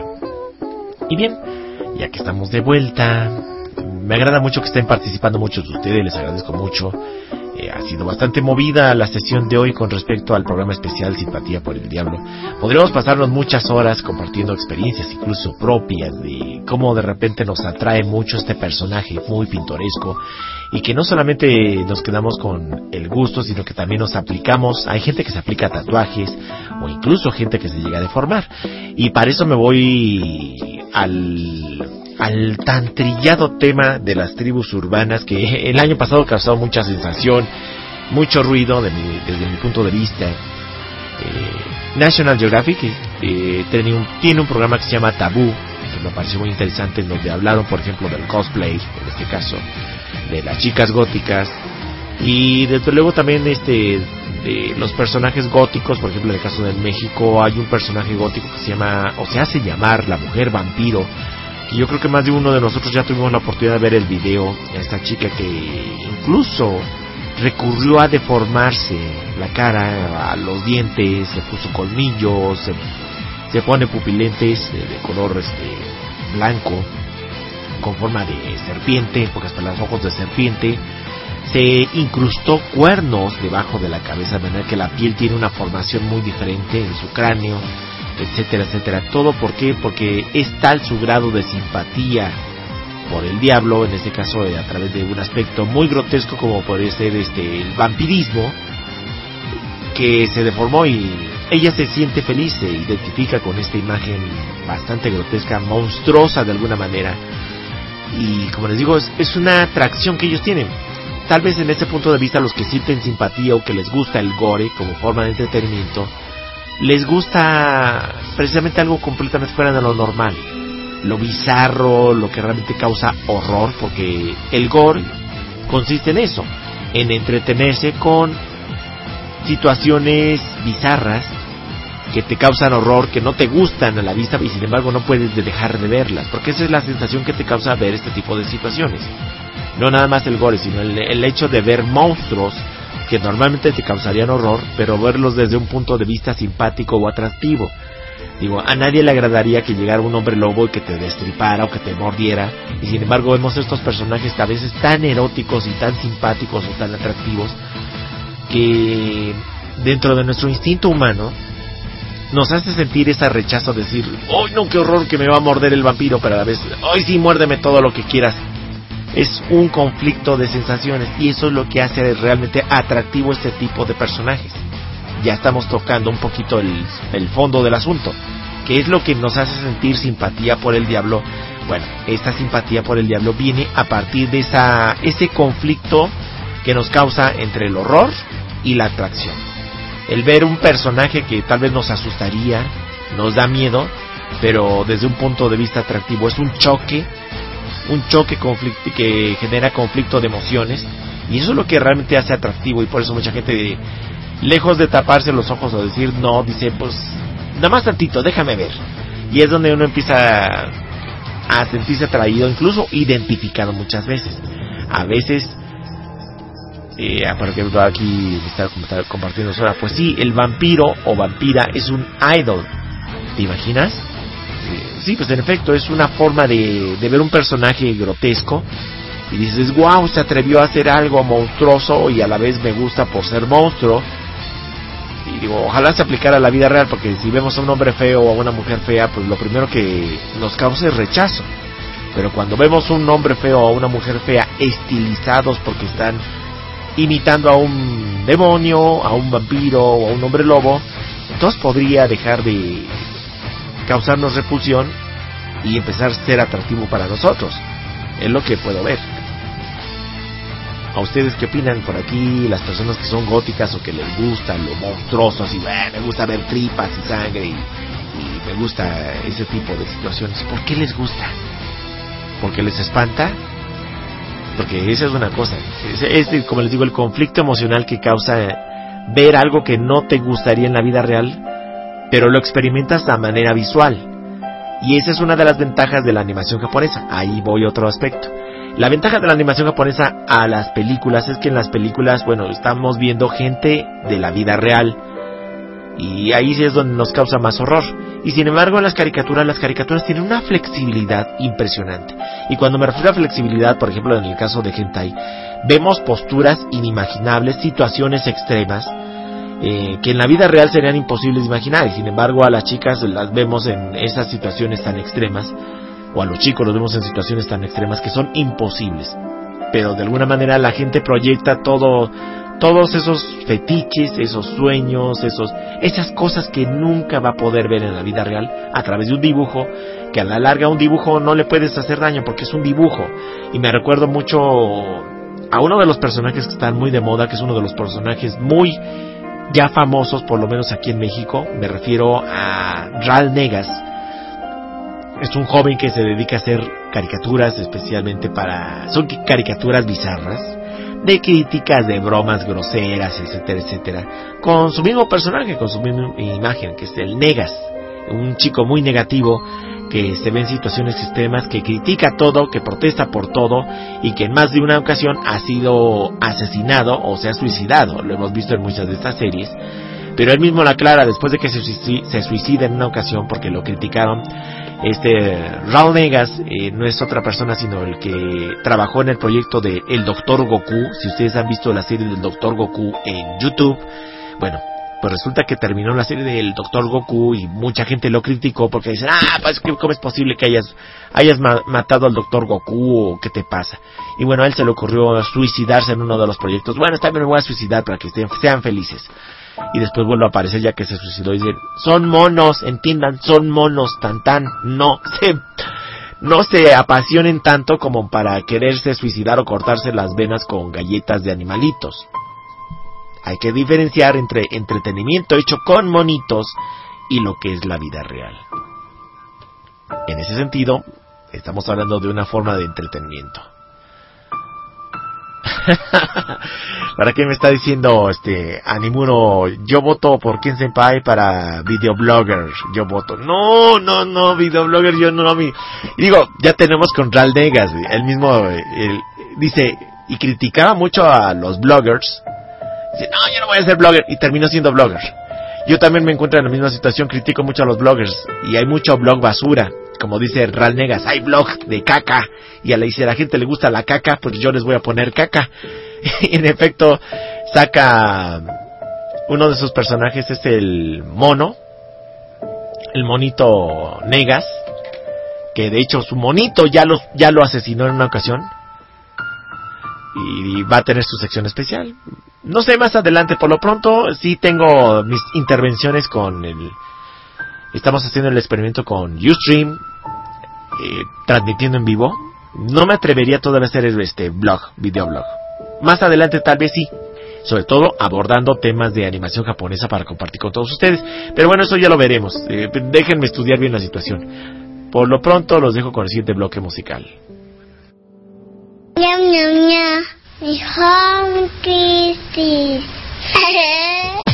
Y bien, ya que estamos de vuelta, me agrada mucho que estén participando muchos de ustedes, les agradezco mucho. Ha sido bastante movida la sesión de hoy con respecto al programa especial Simpatía por el Diablo. Podríamos pasarnos muchas horas compartiendo experiencias incluso propias de cómo de repente nos atrae mucho este personaje muy pintoresco y que no solamente nos quedamos con el gusto, sino que también nos aplicamos. Hay gente que se aplica tatuajes o incluso gente que se llega a deformar. Y para eso me voy al al tan trillado tema de las tribus urbanas que el año pasado causó mucha sensación, mucho ruido de mi- desde mi punto de vista. Eh, National Geographic eh, tiene, un, tiene un programa que se llama Tabú, que me pareció muy interesante, en donde hablaron, por ejemplo, del cosplay, en este caso, de las chicas góticas, y desde luego también este de los personajes góticos, por ejemplo, en el caso de México hay un personaje gótico que se llama, o se hace llamar la mujer vampiro, y yo creo que más de uno de nosotros ya tuvimos la oportunidad de ver el video de esta chica que incluso recurrió a deformarse la cara, a los dientes, se puso colmillos, se, se pone pupilentes de, de color este blanco con forma de serpiente, en pocas palabras, ojos de serpiente, se incrustó cuernos debajo de la cabeza, de manera que la piel tiene una formación muy diferente en su cráneo, etcétera, etcétera. Todo por? Porque es tal su grado de simpatía por el diablo, en este caso eh, a través de un aspecto muy grotesco como podría ser este el vampirismo, que se deformó y ella se siente feliz, se identifica con esta imagen bastante grotesca, monstruosa de alguna manera. Y como les digo, es, es una atracción que ellos tienen. Tal vez en ese punto de vista los que sienten simpatía o que les gusta el gore como forma de entretenimiento, les gusta precisamente algo completamente fuera de lo normal. Lo bizarro, lo que realmente causa horror, porque el gore consiste en eso, en entretenerse con situaciones bizarras que te causan horror, que no te gustan a la vista y sin embargo no puedes de dejar de verlas, porque esa es la sensación que te causa ver este tipo de situaciones. No nada más el gore, sino el, el hecho de ver monstruos que normalmente te causarían horror, pero verlos desde un punto de vista simpático o atractivo. Digo, a nadie le agradaría que llegara un hombre lobo y que te destripara o que te mordiera, y sin embargo vemos estos personajes que a veces tan eróticos y tan simpáticos o tan atractivos que dentro de nuestro instinto humano nos hace sentir ese rechazo de decir, ¡ay no, qué horror que me va a morder el vampiro! Pero a la vez, ¡ay sí, muérdeme todo lo que quieras! Es un conflicto de sensaciones y eso es lo que hace realmente atractivo este tipo de personajes. Ya estamos tocando un poquito el, el fondo del asunto, que es lo que nos hace sentir simpatía por el diablo. Bueno, esta simpatía por el diablo viene a partir de esa, ese conflicto que nos causa entre el horror y la atracción el ver un personaje que tal vez nos asustaría, nos da miedo, pero desde un punto de vista atractivo es un choque, un choque que genera conflicto de emociones y eso es lo que realmente hace atractivo y por eso mucha gente lejos de taparse los ojos o decir no, dice pues nada más tantito, déjame ver. Y es donde uno empieza a sentirse atraído, incluso identificado muchas veces. A veces eh, por ejemplo aquí está, compartiendo Sora, pues sí, el vampiro o vampira es un idol. ¿Te imaginas? Eh, sí, pues en efecto es una forma de, ver un personaje grotesco y dices, wow, se atrevió a hacer algo monstruoso y a la vez me gusta por ser monstruo. Y digo, ojalá se aplicara a la vida real, porque si vemos a un hombre feo o a una mujer fea, pues lo primero que nos causa es rechazo. Pero cuando vemos un hombre feo o una mujer fea estilizados porque están imitando a un demonio, a un vampiro o a un hombre lobo, entonces podría dejar de causarnos repulsión y empezar a ser atractivo para nosotros. Es lo que puedo ver. ¿A ustedes qué opinan por aquí? Las personas que son góticas o que les gusta lo monstruoso, así, "Bah, me gusta ver tripas y sangre y, y me gusta ese tipo de situaciones. ¿Por qué les gusta? ¿Porque les espanta? Porque esa es una cosa. Es, como les digo, el conflicto emocional que causa ver algo que no te gustaría en la vida real, pero lo experimentas a manera visual. Y esa es una de las ventajas de la animación japonesa. Ahí voy otro aspecto. La ventaja de la animación japonesa a las películas es que en las películas, bueno, estamos viendo gente de la vida real. Y ahí sí es donde nos causa más horror. Y sin embargo, en las caricaturas, las caricaturas tienen una flexibilidad impresionante. Y cuando me refiero a flexibilidad, por ejemplo, en el caso de Hentai, vemos posturas inimaginables, situaciones extremas, eh, que en la vida real serían imposibles de imaginar. Y sin embargo, a las chicas las vemos en esas situaciones tan extremas, o a los chicos los vemos en situaciones tan extremas que son imposibles. Pero de alguna manera la gente proyecta todo, todos esos fetiches, esos sueños, esos, esas cosas que nunca va a poder ver en la vida real a través de un dibujo, que a la larga un dibujo no le puedes hacer daño porque es un dibujo. Y me recuerdo mucho a uno de los personajes que están muy de moda, que es uno de los personajes muy ya famosos, por lo menos aquí en México. Me refiero a Ral Negas. Es un joven que se dedica a hacer caricaturas especialmente para... Son caricaturas bizarras, de críticas, de bromas groseras, etcétera, etcétera. Con su mismo personaje, con su misma imagen, que es el Negas. Un chico muy negativo que se ve en situaciones extremas, que critica todo, que protesta por todo y que en más de una ocasión ha sido asesinado o se ha suicidado. Lo hemos visto en muchas de estas series. Pero él mismo la aclara después de que se suicida en una ocasión porque lo criticaron. Este Raul Negas eh, no es otra persona sino el que trabajó en el proyecto de El Doctor Goku. Si ustedes han visto la serie del Doctor Goku en YouTube, bueno, pues resulta que terminó la serie del Doctor Goku y mucha gente lo criticó porque dicen, ah, pues ¿cómo es posible que hayas, hayas matado al Doctor Goku o qué te pasa? Y bueno, a él se le ocurrió suicidarse en uno de los proyectos. Bueno, bien, me voy a suicidar para que sean felices. Y después vuelve a aparecer ya que se suicidó y dicen, son monos, entiendan, son monos, tan tan, no se, no se apasionen tanto como para quererse suicidar o cortarse las venas con galletas de animalitos. Hay que diferenciar entre entretenimiento hecho con monitos y lo que es la vida real. En ese sentido, estamos hablando de una forma de entretenimiento. ¿Para qué me está diciendo este Animuro? Yo voto por Ken Senpai para videoblogger. Yo voto. No, no, no, videoblogger, yo no, no. Y digo, ya tenemos con Ral Negas. Él mismo dice, y criticaba mucho a los bloggers Dice, no, yo no voy a ser blogger. Y termino siendo blogger. Yo también me encuentro en la misma situación, critico mucho a los bloggers. Y hay mucho blog basura. Como dice Ral Negas, hay blog de caca. Y a la, si a la gente le gusta la caca, pues yo les voy a poner caca. y en efecto, saca uno de sus personajes es el mono. El monito Negas. Que de hecho su monito ya lo, ya lo asesinó en una ocasión y va a tener su sección especial. No sé más adelante, por lo pronto sí tengo mis intervenciones con el... Estamos haciendo el experimento con Ustream, eh, transmitiendo en vivo. No me atrevería todavía a hacer este blog, videoblog. Más adelante tal vez sí. Sobre todo abordando temas de animación japonesa para compartir con todos ustedes. Pero bueno, eso ya lo veremos. Eh, déjenme estudiar bien la situación. Por lo pronto los dejo con el siguiente bloque musical.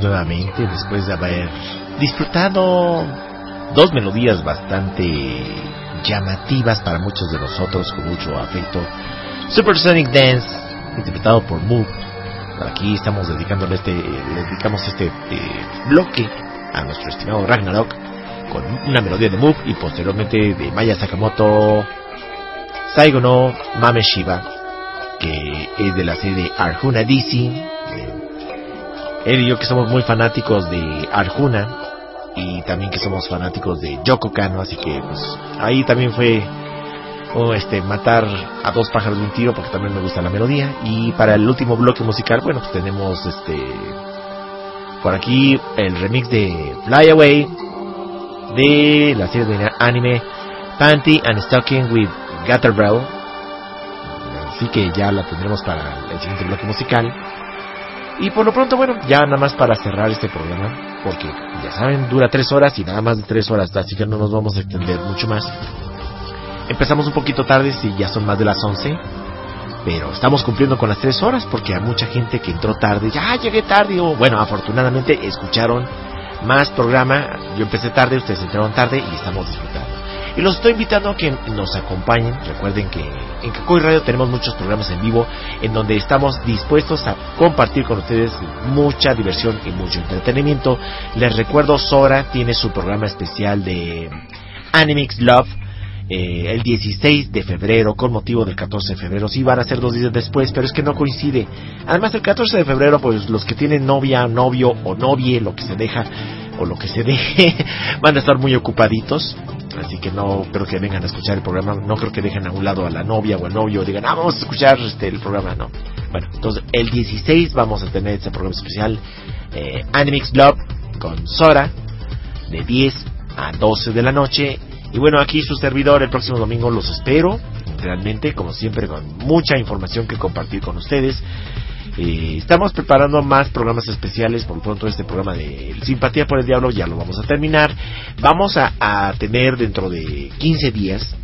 nuevamente después de haber disfrutado dos melodías bastante llamativas para muchos de nosotros con mucho afecto. Supersonic Dance, interpretado por Moog. Aquí estamos dedicándole este, dedicamos este eh, bloque a nuestro estimado Ragnarok con una melodía de Moog y posteriormente de Maya Sakamoto, Saigo no Mame Shiba, que es de la serie Arjuna DC. Él y yo que somos muy fanáticos de Arjuna, y también que somos fanáticos de Yoko Kano, así que pues ahí también fue oh, este matar a dos pájaros de un tiro porque también me gusta la melodía y para el último bloque musical, bueno, pues tenemos este por aquí el remix de Fly Away de la serie de anime Panty and Stocking with Gutterbell. Así que ya la tendremos para el siguiente bloque musical. Y por lo pronto, bueno, ya nada más para cerrar este programa, porque ya saben, dura tres horas y nada más de tres horas, así que no nos vamos a extender mucho más. Empezamos un poquito tarde, si ya son más de las 11, pero estamos cumpliendo con las tres horas porque hay mucha gente que entró tarde, ya llegué tarde, o bueno, afortunadamente escucharon más programa, yo empecé tarde, ustedes entraron tarde y estamos disfrutando. Y los estoy invitando a que nos acompañen. Recuerden que en Cacoy Radio tenemos muchos programas en vivo en donde estamos dispuestos a compartir con ustedes mucha diversión y mucho entretenimiento. Les recuerdo, Sora tiene su programa especial de Animix Love. Eh, el 16 de febrero con motivo del 14 de febrero sí van a ser dos días después pero es que no coincide además el 14 de febrero pues los que tienen novia novio o novie lo que se deja o lo que se deje, van a estar muy ocupaditos. Así que no creo que vengan a escuchar el programa, no creo que dejen a un lado a la novia o al novio digan, ah, vamos a escuchar este, el programa, no. Bueno, entonces el 16 vamos a tener este programa especial, eh, Animix Love con Sora, de 10 a 12 de la noche. Y bueno, aquí su servidor el próximo domingo los espero, realmente, como siempre, con mucha información que compartir con ustedes. Eh, estamos preparando más programas especiales, por pronto este programa de Simpatía por el Diablo ya lo vamos a terminar. Vamos a, a tener dentro de 15 días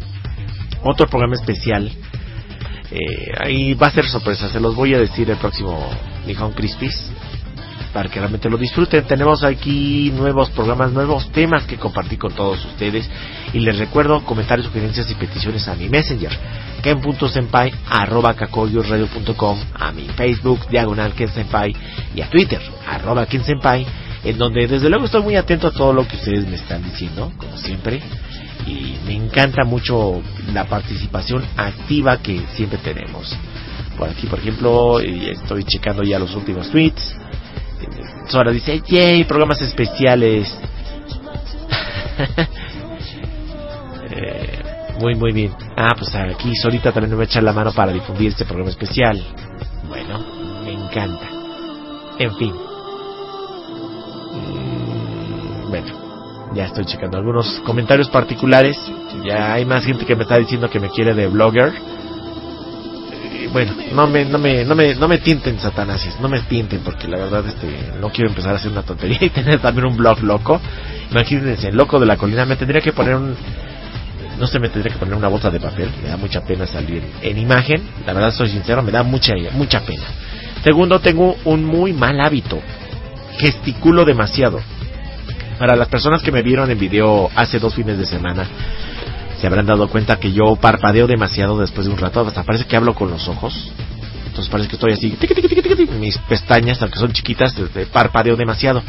otro programa especial. Eh, ahí va a ser sorpresa, se los voy a decir el próximo Nihon Crispis para que realmente lo disfruten. Tenemos aquí nuevos programas, nuevos temas que compartir con todos ustedes. Y les recuerdo comentarios, sugerencias y peticiones a mi Messenger, ken.senpai, arroba kakoyoradio.com, a mi Facebook, diagonal kensenpai, y a Twitter, arroba kensenpai, en donde desde luego estoy muy atento a todo lo que ustedes me están diciendo, como siempre. Y me encanta mucho la participación activa que siempre tenemos. Por aquí, por ejemplo, estoy checando ya los últimos tweets. Sora dice, yay, programas especiales. eh, muy, muy bien. Ah, pues aquí Solita también me va a echar la mano para difundir este programa especial. Bueno, me encanta. En fin. Mm, bueno, ya estoy checando algunos comentarios particulares. Ya hay más gente que me está diciendo que me quiere de blogger bueno, no me, no me, no me, no me tienten satanasis, no me tienten porque la verdad este, no quiero empezar a hacer una tontería y tener también un blog loco. Imagínense, el loco de la colina, me tendría que poner un, no sé, me tendría que poner una bolsa de papel, me da mucha pena salir en imagen, la verdad soy sincero, me da mucha, mucha pena. Segundo, tengo un muy mal hábito, gesticulo demasiado. Para las personas que me vieron en video hace dos fines de semana, se habrán dado cuenta que yo parpadeo demasiado después de un rato, hasta parece que hablo con los ojos. Entonces parece que estoy así, mis pestañas, aunque son chiquitas, este, parpadeo demasiado.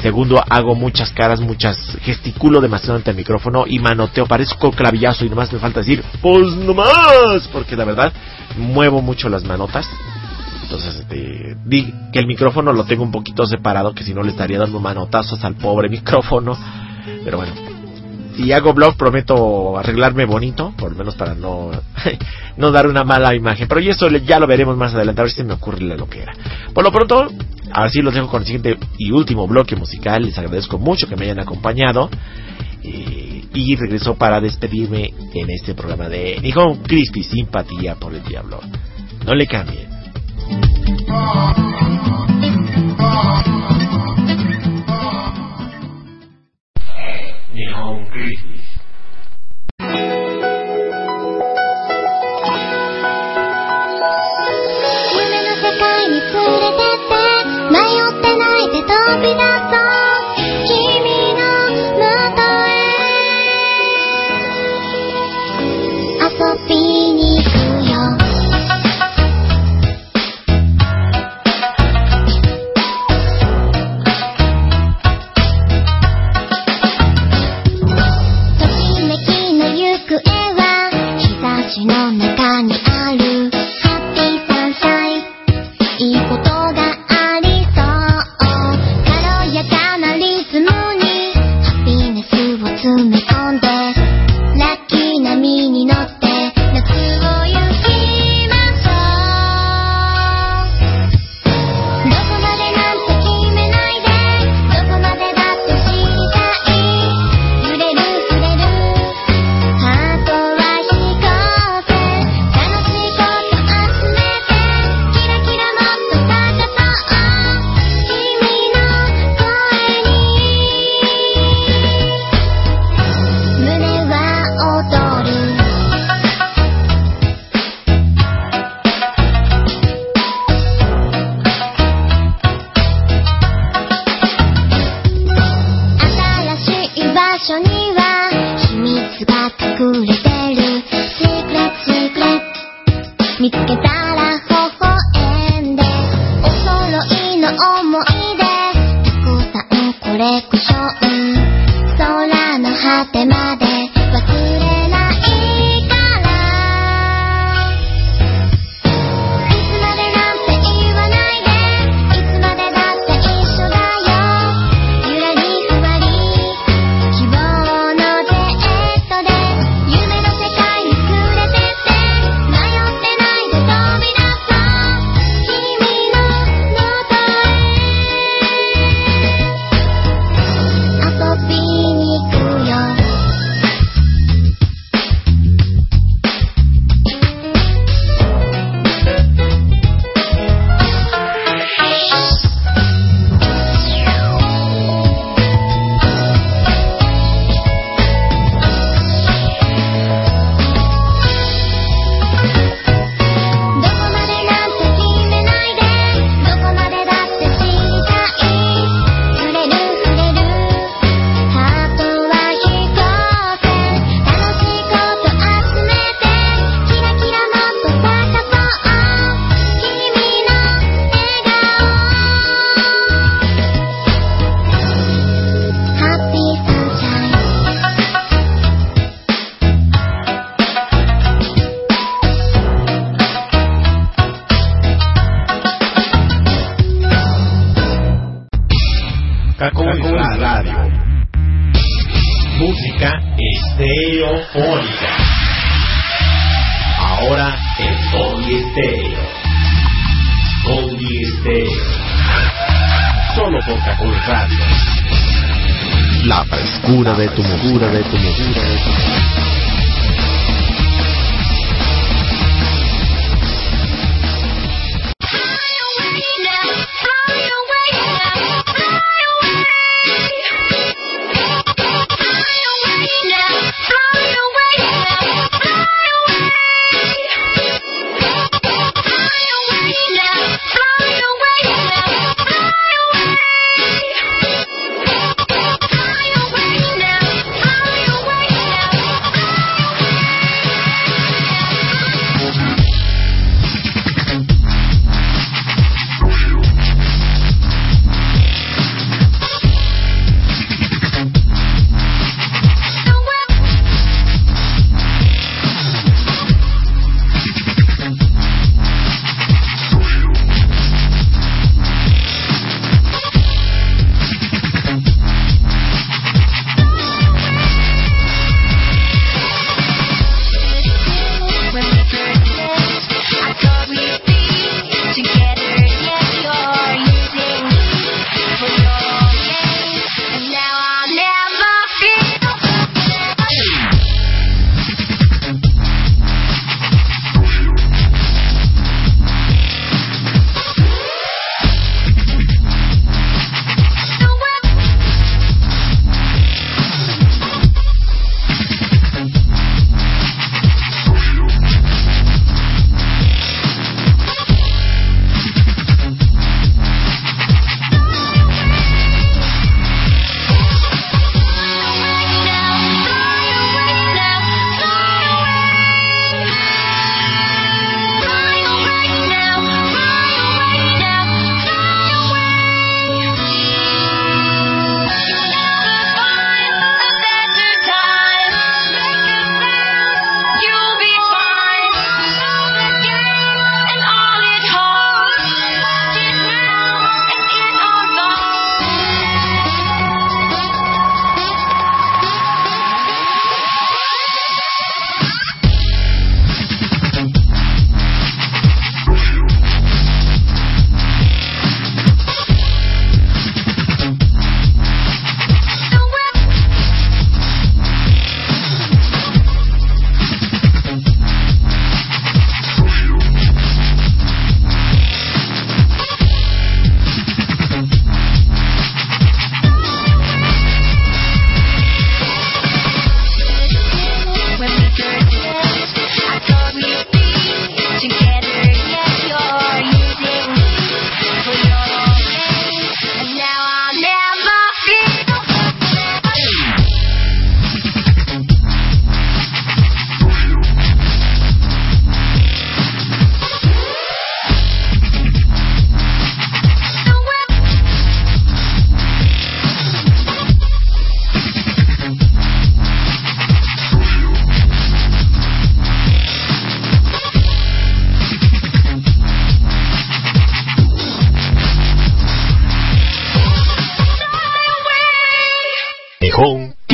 Segundo, hago muchas caras, muchas, gesticulo demasiado ante el micrófono y manoteo, parezco clavillazo y nomás me falta decir, pues nomás, porque la verdad, muevo mucho las manotas. Entonces, este, di que el micrófono lo tengo un poquito separado, que si no le estaría dando manotazos al pobre micrófono. Pero bueno, si hago blog prometo arreglarme bonito, por lo menos para no, no dar una mala imagen. Pero eso ya lo veremos más adelante, a ver si me ocurre lo que era. Por lo pronto, ahora sí los dejo con el siguiente y último bloque musical. Les agradezco mucho que me hayan acompañado. Eh, y regreso para despedirme en este programa de Nihon Crispy Simpatía por el Diablo. No le cambien. On Crisis. 夢の世界に連れてって迷って泣いて飛び出思い出たくさんコレクション。空の果てまで忘れ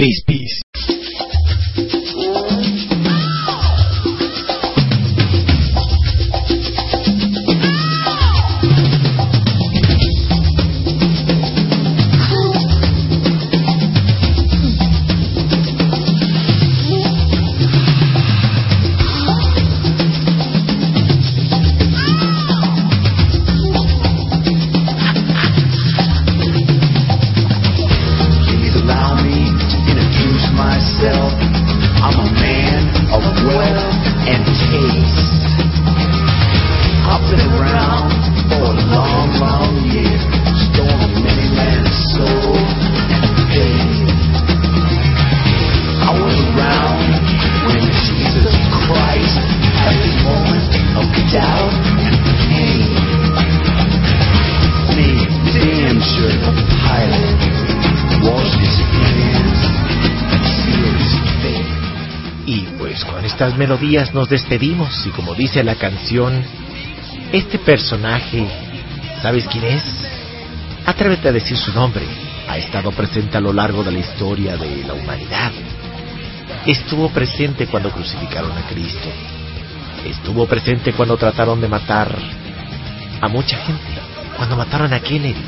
Nihon Crispies. Melodías nos despedimos y como dice la canción, este personaje, ¿sabes quién es? Atrévete a decir su nombre, ha estado presente a lo largo de la historia de la humanidad. Estuvo presente cuando crucificaron a Cristo. Estuvo presente cuando trataron de matar a mucha gente. Cuando mataron a Kennedy.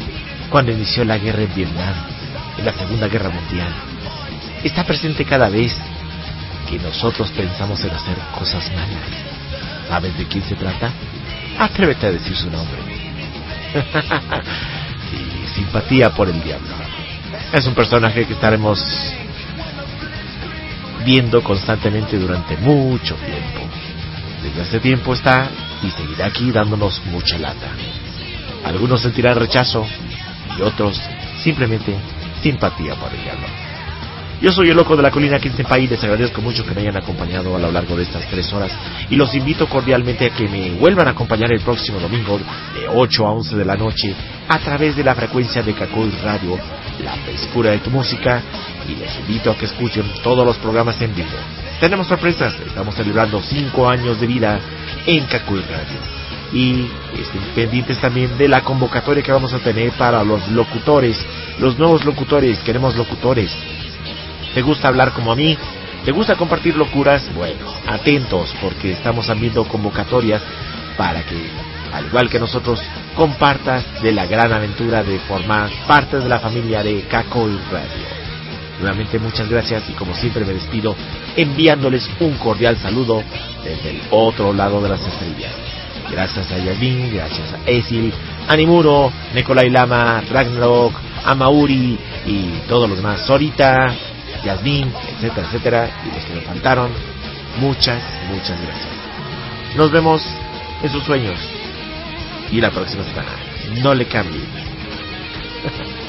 Cuando inició la guerra en Vietnam. En la Segunda Guerra Mundial. Está presente cada vez que nosotros pensamos en hacer cosas malas. ¿Sabes de quién se trata? Atrévete a decir su nombre. simpatía por el diablo. Es un personaje que estaremos viendo constantemente durante mucho tiempo. Desde hace tiempo está y seguirá aquí dándonos mucha lata. Algunos sentirán rechazo y otros simplemente simpatía por el diablo. Yo soy el loco de la colina Quincenpay y les agradezco mucho que me hayan acompañado a lo largo de estas tres horas. Y los invito cordialmente a que me vuelvan a acompañar el próximo domingo de 8 a 11 de la noche a través de la frecuencia de Cacoy Radio, la frescura de tu música. Y les invito a que escuchen todos los programas en vivo. Tenemos sorpresas, estamos celebrando 5 años de vida en Cacoy Radio. Y estén pendientes también de la convocatoria que vamos a tener para los locutores, los nuevos locutores, queremos locutores ¿Te gusta hablar como a mí? ¿Te gusta compartir locuras? Bueno, atentos porque estamos abriendo convocatorias para que, al igual que nosotros, compartas de la gran aventura de formar parte de la familia de Cacoy Radio. Nuevamente muchas gracias y como siempre me despido enviándoles un cordial saludo desde el otro lado de las estrellas. Gracias a Yasmin, gracias a Esil, Animuro, Nikolai Lama, Ragnarok, Amauri y todos los demás. Sorita, Yasmin, etcétera, etcétera, y los que me faltaron, muchas, muchas gracias. Nos vemos en sus sueños y la próxima semana. No le cambien.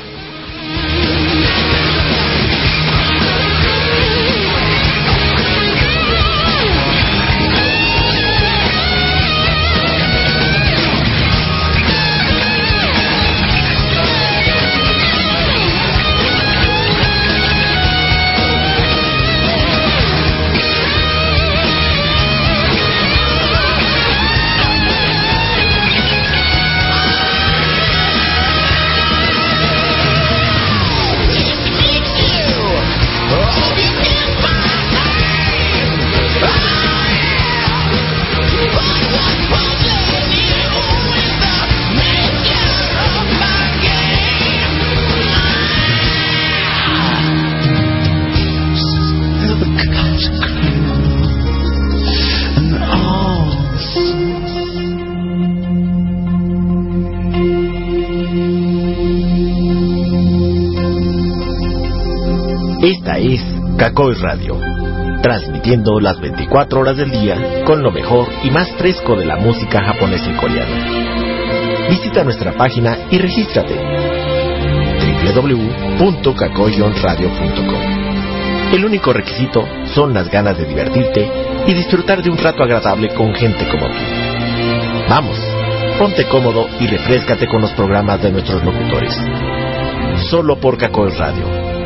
Kakoi Radio, transmitiendo las 24 horas del día con lo mejor y más fresco de la música japonesa y coreana. Visita nuestra página y regístrate www.kakoyonradio.com. El único requisito son las ganas de divertirte y disfrutar de un rato agradable con gente como tú. Vamos, ponte cómodo y refrescate con los programas de nuestros locutores. Solo por Kakoi Radio,